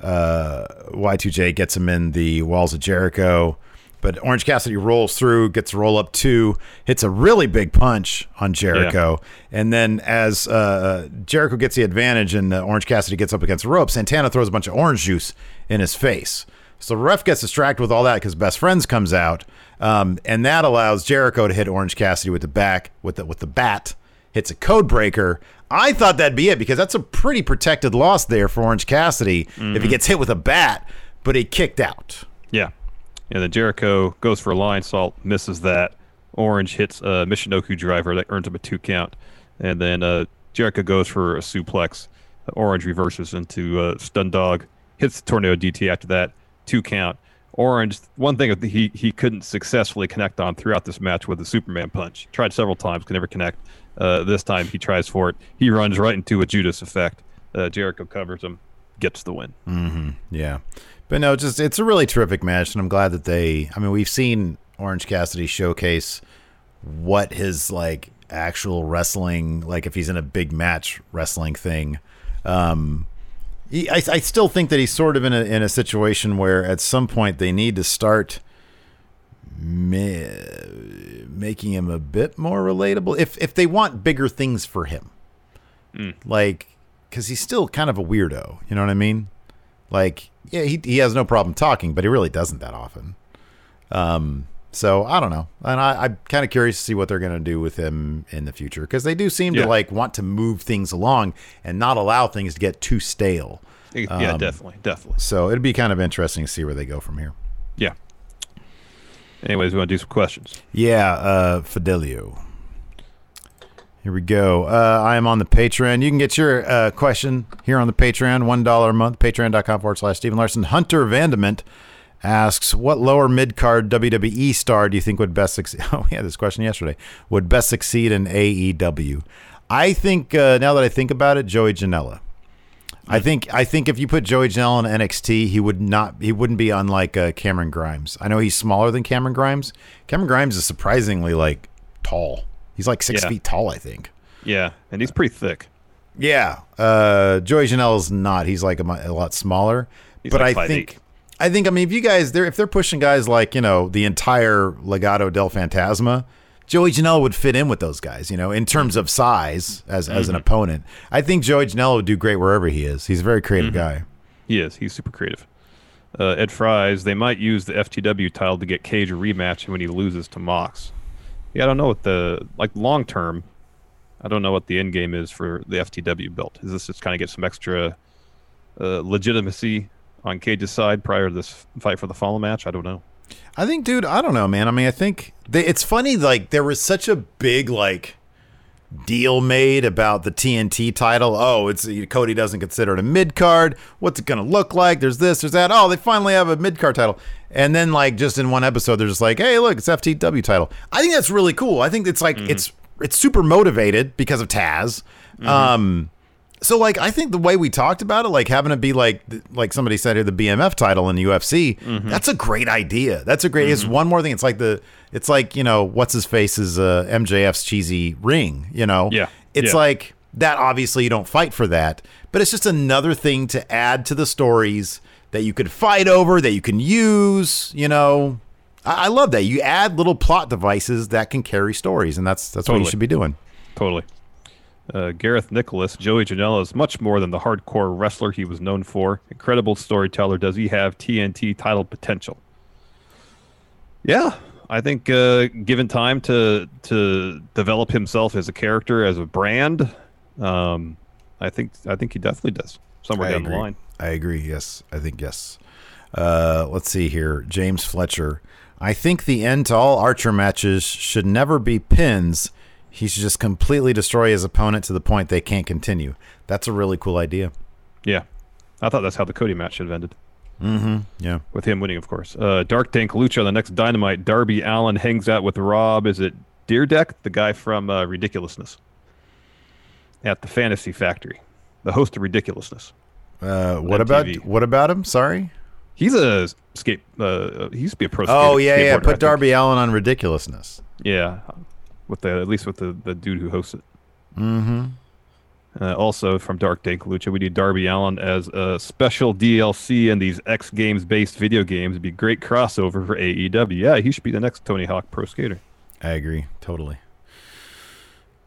Uh, Y2J gets him in the walls of Jericho, but Orange Cassidy rolls through, gets a roll up two, hits a really big punch on Jericho, and then as uh, Jericho gets the advantage and uh, Orange Cassidy gets up against the rope, Santana throws a bunch of orange juice in his face. So the ref gets distracted with all that because Best Friends comes out, um, and that allows Jericho to hit Orange Cassidy with the back with the with the bat, hits a code breaker. I thought that'd be it because that's a pretty protected loss there for Orange Cassidy if he Mhm. gets hit with a bat, but he kicked out. Yeah. And then Jericho goes for a lionsault, misses that. Orange hits a Michinoku driver that earns him a two count. And then uh, Jericho goes for a suplex. Orange reverses into a Stundog, hits the tornado DT after that, two count. Orange, one thing he, he couldn't successfully connect on throughout this match with the Superman punch. Tried several times, could never connect. Uh, this time he tries for it. He runs right into a Judas effect. Uh, Jericho covers him, gets the win. Mm-hmm. Yeah, but no, just it's a really terrific match, and I'm glad that they. I mean, we've seen Orange Cassidy showcase what his like actual wrestling, like if he's in a big match wrestling thing. Um, he, I, I still think that he's sort of in a in a situation where at some point they need to start ma- making him a bit more relatable. If if they want bigger things for him, like because he's still kind of a weirdo. You know what I mean? Like, yeah, he he has no problem talking, but he really doesn't that often. Um, so I don't know, and I, I'm kind of curious to see what they're going to do with him in the future because they do seem Yeah. to like want to move things along and not allow things to get too stale. Yeah, Um, definitely, definitely. So it'd be kind of interesting to see where they go from here. Yeah. Anyways, we want to do some questions. Yeah, uh, Fidelio. Here we go. Uh, I am on the Patreon. You can get your uh, question here on the Patreon, $1 a month, patreon.com forward slash Steve and Larson. Hunter Vandement asks, What lower mid card WWE star do you think would best succeed? (laughs) Oh, we had this question yesterday. Would best succeed in AEW? I think, uh, now that I think about it, Joey Janela. I think I think if you put Joey Janela in NXT, he would not he wouldn't be unlike uh, Cameron Grimes. I know he's smaller than Cameron Grimes. Cameron Grimes is surprisingly like tall. He's like six Yeah. feet tall, I think. Yeah, and he's pretty thick. Yeah, uh, Joey Janela's not. He's like a, a lot smaller. He's but like I 5'8". think I think I mean if you guys they're if they're pushing guys like you know the entire Legado del Fantasma, Joey Janela would fit in with those guys. You know in terms of size as as an Mhm. opponent. I think Joey Janela would do great wherever he is. He's a very creative guy. He is. He's super creative. Uh, Ed Fries, they might use the FTW title to get Cage a rematch when he loses to Mox. Yeah, I don't know what the like long term. I don't know what the end game is for the FTW belt. Is this just kind of get some extra uh, legitimacy on Cage's side prior to this fight for the Fallen match? I don't know. I think, dude, I don't know, man. I mean, I think they, it's funny. Like there was such a big like deal made about the TNT title. Oh, it's Cody doesn't consider it a mid card. What's it gonna look like? There's this, there's that. Oh, they finally have a mid card title. And then like just in one episode, they're just like, hey, look, it's FTW title. I think that's really cool. I think it's like it's it's super motivated because of Taz. Um, so like I think the way we talked about it, like having it be like like somebody said here, the BMF title in the UFC, that's a great idea. That's a great. It's one more thing. It's like the it's like you know what's his face's uh, MJF's cheesy ring. You know, Yeah. It's Yeah. like that. Obviously, you don't fight for that, but it's just another thing to add to the stories that you could fight over that you can use. You know, I, I love that you add little plot devices that can carry stories, and that's that's what you should be doing. Totally. Uh, Gareth Nicholas, Joey Janela is much more than the hardcore wrestler he was known for. Incredible storyteller. Does he have TNT title potential? Yeah, I think uh, given time to to develop himself as a character, as a brand, um, I think I think he definitely does somewhere I down agree. the line. I agree. Yes, I think yes. Uh, let's see here. James Fletcher. I think the end to all Archer matches should never be pins. He should just completely destroy his opponent to the point they can't continue. That's a really cool idea. Yeah, I thought that's how the Cody match should have ended. Mm-hmm. Yeah. with him winning, of course. Uh, Dark Tank Lucha the next Dynamite. Darby Allin hangs out with Rob. Is it Dyrdek, the guy from uh, Ridiculousness, at the Fantasy Factory, the host of Ridiculousness. Uh, what about what about him? Sorry. He's a skate. Uh, he used to be a pro. Oh yeah, yeah. Put. Darby Allin on ridiculousness. Yeah, with the at least with the the dude who hosts it. Mm-hmm. Uh, also from Dark Day Lucha, we need Darby Allin as a special DLC in these X Games based video games. It'd be great crossover for AEW. Yeah, he should be the next Tony Hawk Pro Skater. I agree totally.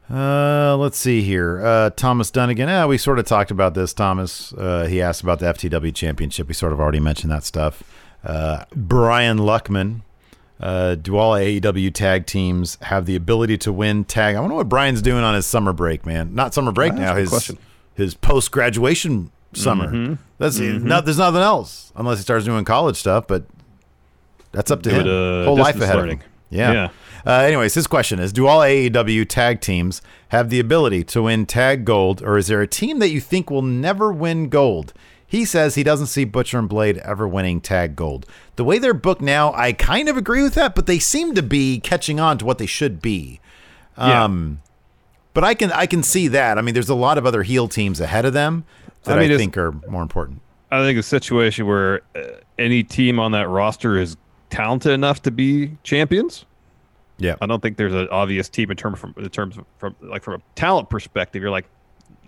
Uh, let's see here. Uh, Thomas Dunnigan. Yeah, we sort of talked about this. Thomas. Uh, he asked about the FTW Championship. We sort of already mentioned that stuff. Uh, Brian Luckman. Uh, do all AEW tag teams have the ability to win tag? I wonder what Brian's doing on his summer break, man. Not summer break now. His question. his post graduation summer. Mhm. That's Mhm. not. There's nothing else unless he starts doing college stuff. But that's up to Do him. it, uh, Whole life ahead learning. of him. Yeah. Yeah. Uh, anyways, his question is: Do all AEW tag teams have the ability to win tag gold, or is there a team that you think will never win gold? He says he doesn't see Butcher and Blade ever winning tag gold. The way they're booked now, I kind of agree with that, but they seem to be catching on to what they should be. Yeah. Um, but I can I can see that. I mean, there's a lot of other heel teams ahead of them that I I, mean, it's- think are more important. I think a situation where uh, any team on that roster is talented enough to be champions. Yeah, I don't think there's an obvious team in terms from in terms of from like from a talent perspective. You're like,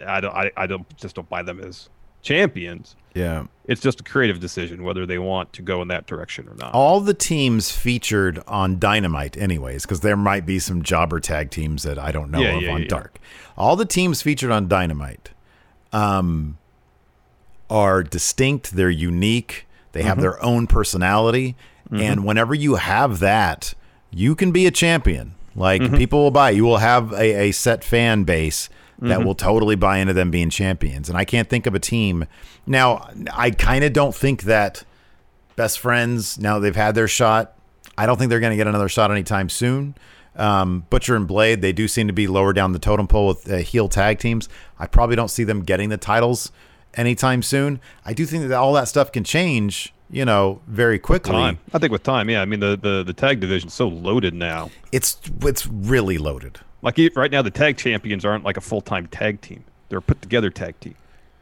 I don't, I, I don't just don't buy them as champions. Yeah. It's just a creative decision whether they want to go in that direction or not. All the teams featured on Dynamite, anyways, because there might be some jobber tag teams that I don't know Yeah, of yeah, on yeah. Dark. All the teams featured on Dynamite um, are distinct. They're unique. They have Mhm. their own personality. Mhm. And whenever you have that, you can be a champion. Like Mhm. people will buy. You will have a, a set fan base that Mhm. will totally buy into them being champions. And I can't think of a team. Now, I kind of don't think that best friends now they've had their shot i don't think they're going to get another shot anytime soon um, butcher and blade they do seem to be lower down the totem pole with uh, heel tag teams i probably don't see them getting the titles anytime soon i do think that all that stuff can change you know very quickly. I think with time, yeah. I mean, the the, the tag division's so loaded now. it's it's really loaded Like right now, the tag champions aren't like a full time tag team. They're a put together tag team.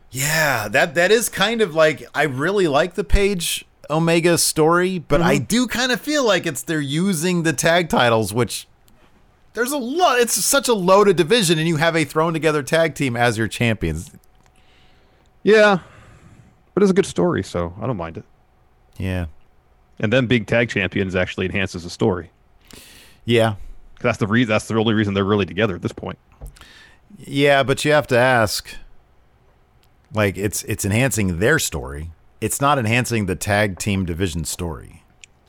Yeah, that that is kind of like I really like the Page Omega story, but I mm-hmm. do kind of feel like it's they're using the tag titles, which there's a lot. It's such a loaded division, and you have a thrown together tag team as your champions. Yeah, but it's a good story, so I don't mind it. Yeah, And then being tag champions actually enhances the story. yeah, that's the reason. That's the only reason they're really together at this point. yeah. But you have to ask, like it's it's enhancing their story. It's not enhancing the tag team division story,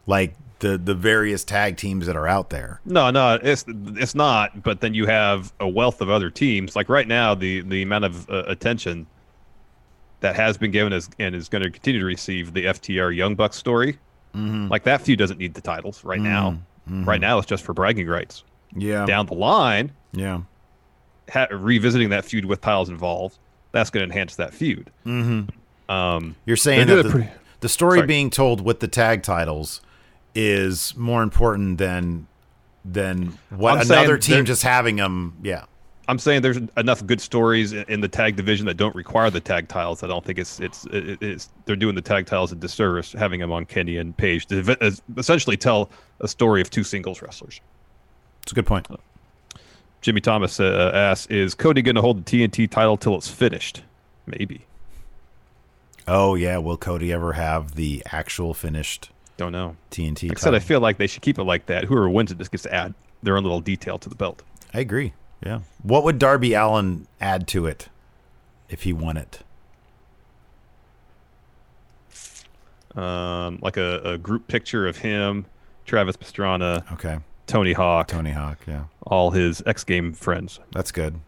like the the various tag teams that are out there. No, no, it's it's not. But then you have a wealth of other teams. Like right now, the the amount of uh, attention that has been given is and is going to continue to receive the FTR Young Bucks story. Mhm. Like that feud doesn't need the titles right now. Mhm. Right now, it's just for bragging rights. Yeah. Down the line, Yeah. ha- revisiting that feud with titles involved, that's going to enhance that feud. Mm-hmm. Um, You're saying that the, pretty- the story Sorry. being told with the tag titles is more important than than what I'm another team just having them. Yeah. I'm saying there's enough good stories in, the tag division that don't require the tag tiles. I don't think it's it's it's they're doing the tag tiles a disservice having them on Kenny and Page to essentially tell a story of two singles wrestlers. It's a good point. Jimmy Thomas uh, asks, "Is Cody going to hold the TNT title till it's finished?" Maybe. Oh yeah. Will Cody ever have the actual finished? Don't know. TNT. Like I said, I feel like they should keep it like that. Whoever wins it just gets to add their own little detail to the belt. I agree. Yeah. What would Darby Allin add to it if he won it? Um, like a, a group picture of him, Travis Pastrana, Okay. Tony Hawk, Tony Hawk. Yeah. all his X Game friends. That's good.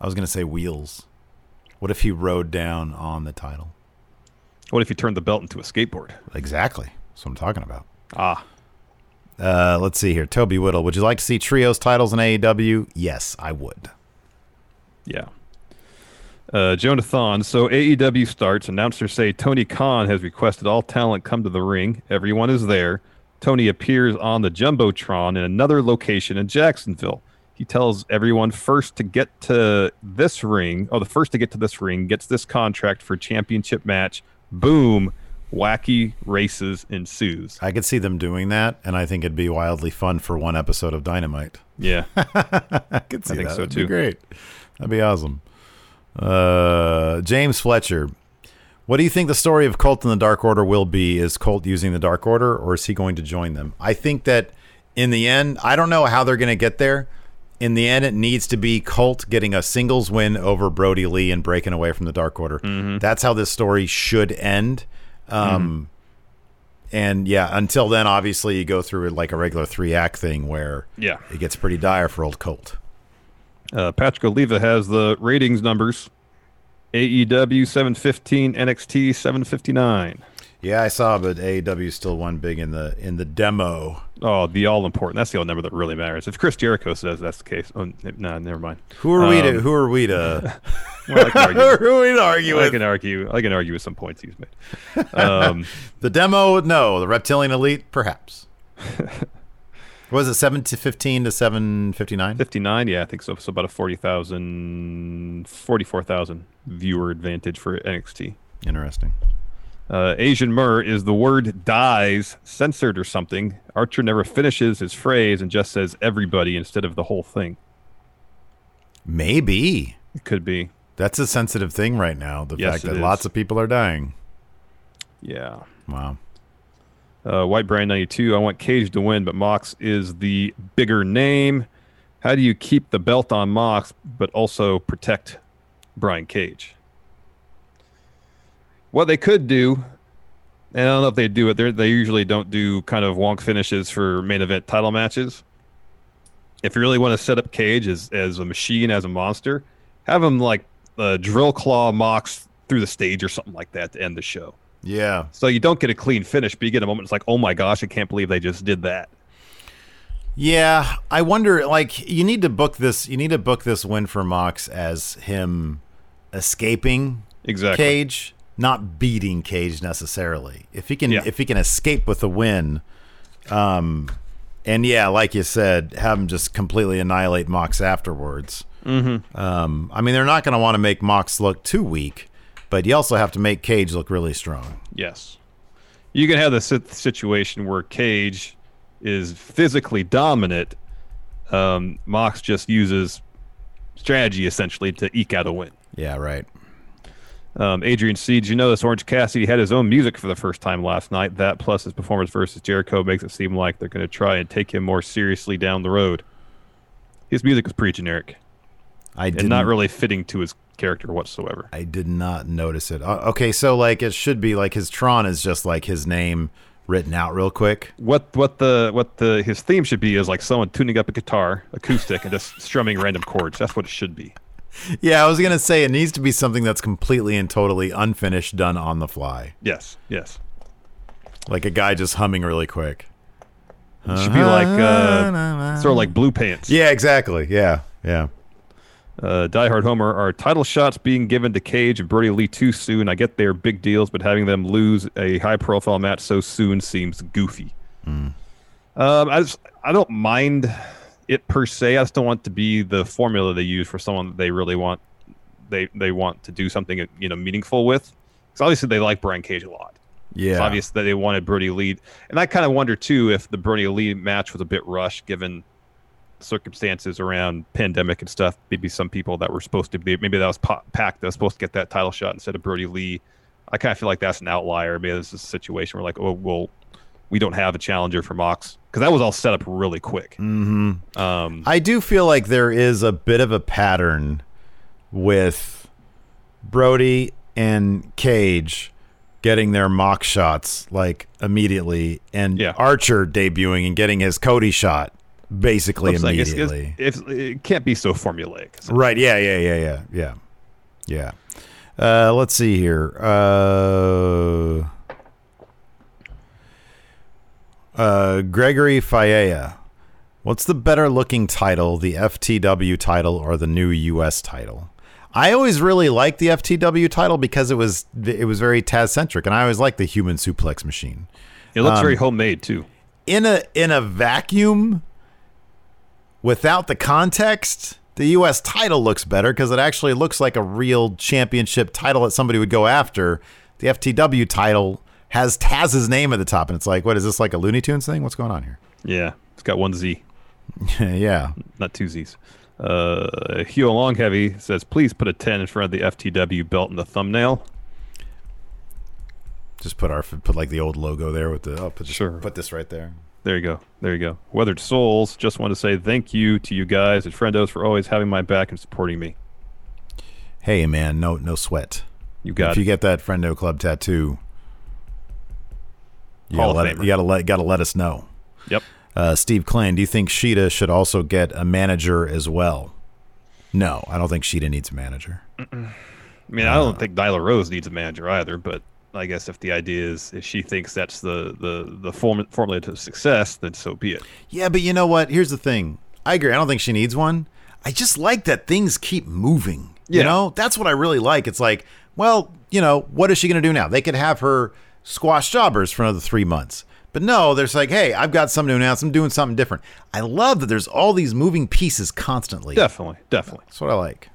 I was gonna say wheels. What if he rode down on the title? What if he turned the belt into a skateboard? Exactly. That's what I'm talking about. Ah, Uh, let's see here. Toby Whittle, would you like to see trios titles in AEW? Yes, I would. yeah. Uh, Jonathan, so AEW starts. Announcers say Tony Khan has requested all talent come to the ring. Everyone is there. Tony appears on the Jumbotron in another location in Jacksonville. He tells everyone first to get to this ring, oh, the first to get to this ring gets this contract for championship match. Boom. Wacky races ensues. I could see them doing that, and I think it'd be wildly fun for one episode of Dynamite. Yeah. (laughs) I could see I think that. so, That'd too. Be great. That'd be awesome. Uh, James Fletcher. What do you think the story of Colt and the Dark Order will be? Is Colt using the Dark Order, or is he going to join them? I think that in the end, I don't know how they're going to get there. In the end, it needs to be Colt getting a singles win over Brodie Lee and breaking away from the Dark Order. That's how this story should end. Um, And yeah, until then, obviously, you go through like a regular three act thing where Yeah. it gets pretty dire for old Colt. Uh, Patrick Oliva has the ratings numbers AEW 715, NXT 759. Yeah, I saw, but AEW still won big in the in the demo. Oh, the all important. That's the only number that really matters. If Chris Jericho says that's the case, oh, no, never mind. Who are we to Um, Who are we to? (laughs) Well. (laughs) Who are we to argue I can argue. I can argue with some points he's made. Um, (laughs) The demo, no. The Reptilian Elite, perhaps. was it seven to fifteen to seven fifty nine? 59, yeah, I think so. So about a 40,000, 44,000 viewer advantage for NXT. Interesting. Uh, Asian Mur is the word dies censored or something. Archer never finishes his phrase and just says everybody instead of the whole thing. Maybe It could be. that's a sensitive thing right now. The Yes, fact that is. lots of people are dying. Yeah. Wow. Uh, White Brian 92, I want Cage to win, but Mox is the bigger name. How do you keep the belt on Mox, but also protect Brian Cage? What they could do, and I don't know if they do it, they're- usually don't do kind of wonk finishes for main event title matches. If you really want to set up Cage as, as a machine, as a monster, have him like uh, drill claw Mox through the stage or something like that to end the show. Yeah. So you don't get a clean finish, but you get a moment. It's like, oh my gosh, I can't believe they just did that. Yeah, I wonder. Like, you need to book this. You need to book this win for Mox as him escaping Exactly. Cage, not beating Cage necessarily. If he can, Yeah. if he can escape with a win, um, and yeah, like you said, have him just completely annihilate Mox afterwards. Mm-hmm. Um, I mean, they're not going to want to make Mox look too weak, but you also have to make Cage look really strong. Yes. You can have the situation where Cage is physically dominant. Um, Mox just uses strategy essentially to eke out a win. Yeah, right. Um, Adrian Siege, you notice Orange Cassidy had his own music for the first time last night. That plus his performance versus Jericho makes it seem like they're going to try and take him more seriously down the road. His music is pretty generic I did and not really fitting to his character whatsoever. I did not notice it. Uh, okay, so like it should be like his Tron is just like his name written out real quick. What what the what the his theme should be is like someone tuning up a guitar acoustic and just (laughs) strumming random chords. That's what it should be. Yeah, I was gonna say it needs to be something that's completely and totally unfinished, done on the fly, Yes, yes. like a guy just humming really quick. It should be like uh, sort of like blue pants. Yeah, exactly. Yeah, yeah. Uh, Die Hard Homer are title shots being given to Cage and Brodie Lee too soon. I get they're big deals, but having them lose a high profile match so soon seems goofy. Um, I just I don't mind it per se. I don't want to be the formula they use for someone that they really want they they want to do something you know meaningful with. Because obviously they like Brian Cage a lot. Yeah. It's obvious that they wanted Brodie Lee, and I kind of wonder too if the Brodie Lee match was a bit rushed given circumstances around pandemic and stuff. Maybe some people that were supposed to be, maybe that was pa- packed that was supposed to get that title shot instead of Brodie Lee. I kind of feel like that's an outlier. Maybe this is a situation where like, oh well, we don't have a challenger for Mox because that was all set up really quick. hmm Um, I do feel like there is a bit of a pattern with Brodie and Cage getting their mock shots like immediately, and Yeah. Archer debuting and getting his Cody shot basically I'm saying it's- it's- immediately. it's- it can't be so formulaic. Right. Yeah. Yeah. Yeah. Yeah. Yeah. Yeah. Uh, let's see here. Uh, uh, Gregory Faella. What's the better looking title, the FTW title or the new US title? I always really liked the FTW title because it was it was very Taz centric, and I always liked the human suplex machine. It looks Um, very homemade too. in a in a vacuum without the context, the US title looks better because it actually looks like a real championship title that somebody would go after. The FTW title has Taz's name at the top, and it's like, what is this like a Looney Tunes thing? What's going on here? Yeah, it's got one Z. (laughs) yeah, not two Z's. Uh, Hugh Longheavy says, please put a 10 in front of the FTW belt in the thumbnail. Just put our put like the old logo there with the oh, put, Sure. put this right there. There you go. There you go. Weathered Souls, just want to say thank you to you guys at Friendos for always having my back and supporting me. Hey man, no no sweat. You got if it. you get that Friendo Club tattoo, you Hall gotta, let, you gotta let gotta let us know. Yep. Uh, Steve Klein, do you think Shida should also get a manager as well? No, I don't think Shida needs a manager. I mean, I don't think Nyla Rose needs a manager either, but I guess if the idea is if she thinks that's the the the form, formula to success, then so be it. Yeah, but you know what? Here's the thing. I agree. I don't think she needs one. I just like that things keep moving. You know, that's what I really like. It's like, well, you know, what is she going to do now? They could have her squash jobbers for another three months. But no, there's like, hey, I've got something to announce. I'm doing something different. I love that there's all these moving pieces constantly. Definitely, definitely. That's what I like.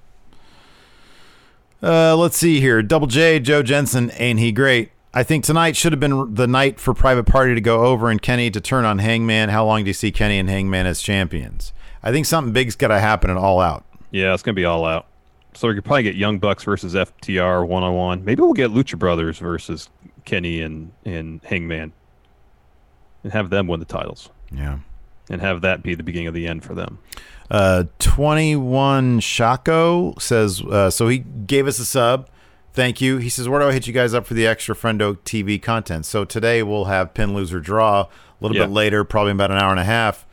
Uh, let's see here. Double J, Joe Jensen, ain't he great? I think tonight should have been the night for Private Party to go over and Kenny to turn on Hangman. How long do you see Kenny and Hangman as champions? I think something big's got to happen at All Out. Yeah, it's gonna be all out. So we could probably get Young Bucks versus FTR one on one. Maybe we'll get Lucha Brothers versus Kenny and and Hangman, and have them win the titles. Yeah. and have that be the beginning of the end for them. Uh, 21 Shako says, uh, so he gave us a sub. Thank you. He says, where do I hit you guys up for the extra Friendo TV content? So today we'll have pin, loser, draw. A little Yeah. bit later, probably about an hour and a half.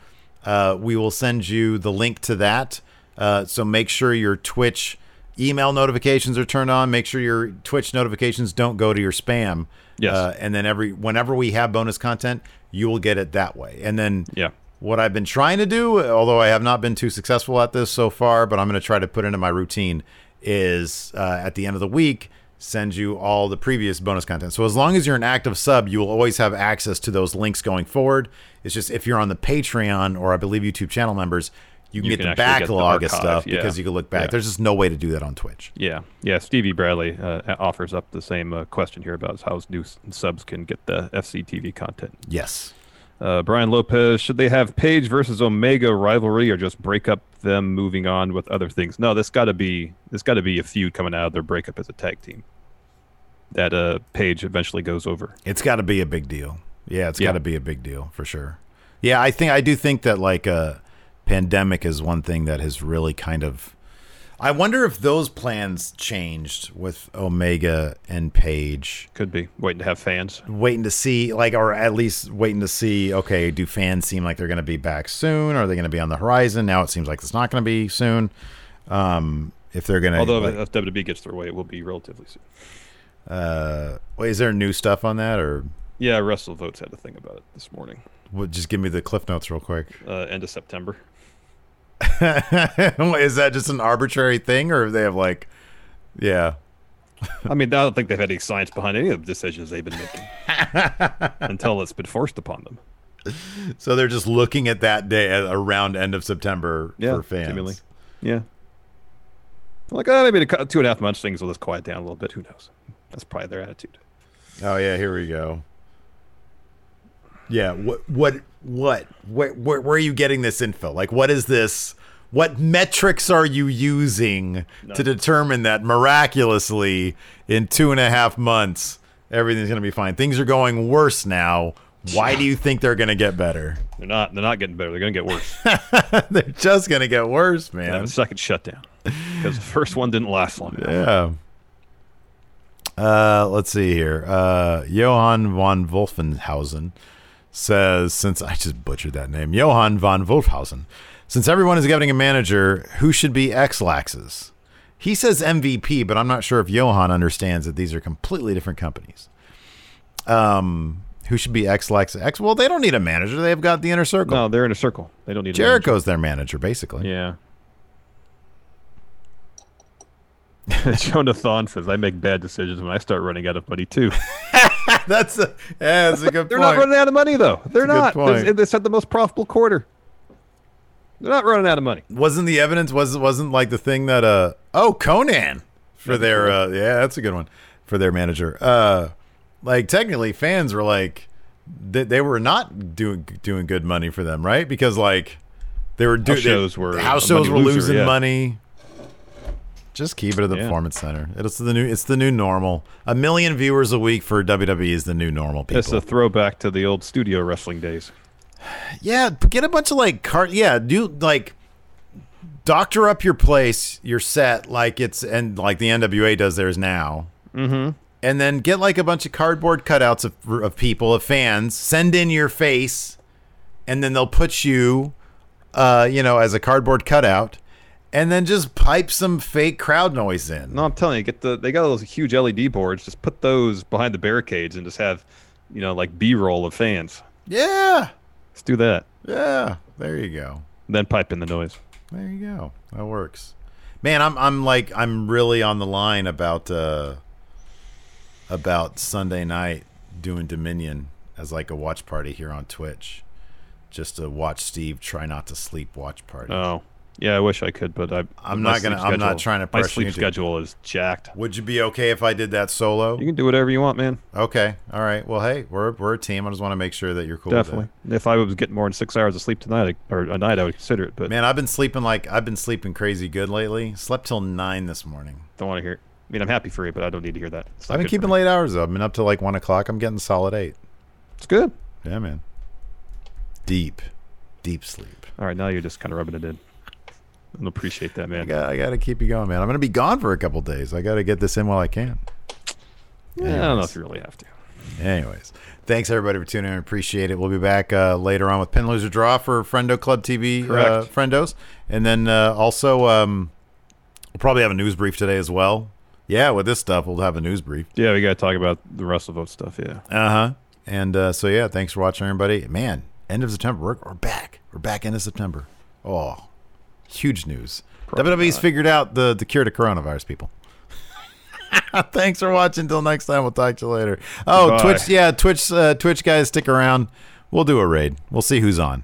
Uh, we will send you the link to that. Uh, so make sure your Twitch email notifications are turned on. Make sure your Twitch notifications don't go to your spam. Yes. Uh, and then every whenever we have bonus content, you will get it that way. And then Yeah. what I've been trying to do, although I have not been too successful at this so far, but I'm going to try to put into my routine, is uh, at the end of the week, send you all the previous bonus content. So as long as you're an active sub, you will always have access to those links going forward. It's just if you're on the Patreon or I believe YouTube channel members, you can You get the actually get the backlog of stuff yeah. because you can look back. Yeah. There's just no way to do that on Twitch. Yeah, yeah. Stevie Bradley uh, offers up the same uh, question here about how new subs can get the FCTV content. Yes. Uh, Brian Lopez, should they have Page versus Omega rivalry or just break up them moving on with other things? No, this got to be this got to be a feud coming out of their breakup as a tag team. That uh, Page eventually goes over. It's got to be a big deal. Yeah, it's Yeah. got to be a big deal for sure. Yeah, I think I do think that like uh pandemic is one thing that has really kind of I wonder if those plans changed with Omega and Page. Could be waiting to have fans. Waiting to see like or at least waiting to see okay, do fans seem like they're going to be back soon? Are they going to be on the horizon? Now it seems like it's not going to be soon. Um if they're going to Although if WWE gets their way, it will be relatively soon. uh wait, is there new stuff on that or Yeah, WrestleVotes had a thing about it this morning. what, just give me the cliff notes real quick. Uh, end of September. (laughs) is that just an arbitrary thing, or they have like, yeah, I mean, I don't think they've had any science behind any of the decisions they've been making (laughs) until it's been forced upon them. so they're just looking at that day at around end of September Yeah, for fans. seemingly. Yeah. Like, oh, maybe in a cou- two and a half months, things will just quiet down a little bit. Who knows? That's probably their attitude. Oh yeah, here we go. Yeah, what, what, what, where, where, where are you getting this info? Like, what is this? What metrics are you using to determine that miraculously in two and a half months everything's going to be fine? Things are going worse now. Why do you think they're going to get better? They're not. They're not getting better. They're going to get worse. (laughs) they're just going to get worse, They have man. a second shutdown because the first one didn't last long. enough. Yeah. Uh, let's see here. Uh, Johann von Wolfenhausen says, since I just butchered that name, Johann von Wolfhausen, since everyone is getting a manager, who should be X-Laxes? He says MVP, but I'm not sure if Johann understands that these are completely different companies. Um, who should be X-Lax? X? Well, they don't need a manager. They've got the inner circle. No, they're in a circle. They don't need a Jericho's their manager, basically. Yeah. (laughs) Jonah Thon says, I make bad decisions when I start running out of money, too. (laughs) that's a, yeah, that's a good (laughs) point. They're point. not running out of money, though. They're That's not. They, they said the most profitable quarter. They're not running out of money. Wasn't the evidence was wasn't like the thing that uh oh Conan for their uh yeah that's a good one for their manager uh like technically fans were like they, they were not doing doing good money for them right because like they were doing House shows were house shows were loser, losing yeah. money just keep it at the Yeah. performance center it's the new it's the new normal a million viewers a week for WWE is the new normal people It's a throwback to the old studio wrestling days. Yeah, get a bunch of like cart. Yeah, do like doctor up your place, your set, like it's and like the NWA does theirs now. Mm-hmm. And then get like a bunch of cardboard cutouts of, of people, of fans. Send in your face, and then they'll put you, uh, you know, as a cardboard cutout, and then just pipe some fake crowd noise in. No, I'm telling you, get the they got those huge LED boards. Just put those behind the barricades and just have, you know, like B-roll of fans. Yeah, Let's do that. yeah. There you go. Then pipe in the noise. There you go. That works. Man, I'm I'm like I'm really on the line about uh about Sunday night doing Dominion as like a watch party here on Twitch. Just to watch Steve try not to sleep watch party. Oh, yeah. I wish I could, but I. I'm not gonna- sleep I'm not trying to My sleep schedule is jacked. Would you be okay if I did that solo? You can do whatever you want, man. Okay. All right. Well, hey, we're we're a team. I just want to make sure that you're cool with Definitely. If I was getting more than six hours of sleep tonight, or a night, I would consider it. But. Man, I've been sleeping like I've been sleeping crazy good lately. Slept till 9 this morning. don't want to hear. it. I mean, I'm happy for you, but I don't need to hear that. I've been keeping late hours though. I've been up to like 1 o'clock. I'm getting solid 8. It's good. Yeah, man. Deep, deep sleep. All right, now you're just kind of rubbing it in. I appreciate that, I man. got, I got to keep you going, man. I'm going to be gone for a couple days. I got to get this in while I can. Yeah, I don't know if you really have to. Anyways, thanks everybody for tuning in. I appreciate it. We'll be back uh, later on with Pin Loser Draw for Friendo Club TV, uh. Friendos, and then uh, also um, we'll probably have a news brief today as well. Yeah, with this stuff, we'll have a news brief. Yeah, we got to talk about the WrestleVote stuff. Yeah. Uh huh. And uh, so yeah, thanks for watching, everybody. Man, end of September, we're, we're back. We're back end of September. Oh, huge news. WWE's figured out the the cure to coronavirus, people. (laughs) thanks for watching. Until next time, we'll talk to you later. Oh, Bye. Twitch, yeah, Twitch, uh, Twitch guys, stick around. We'll do a raid. We'll see who's on.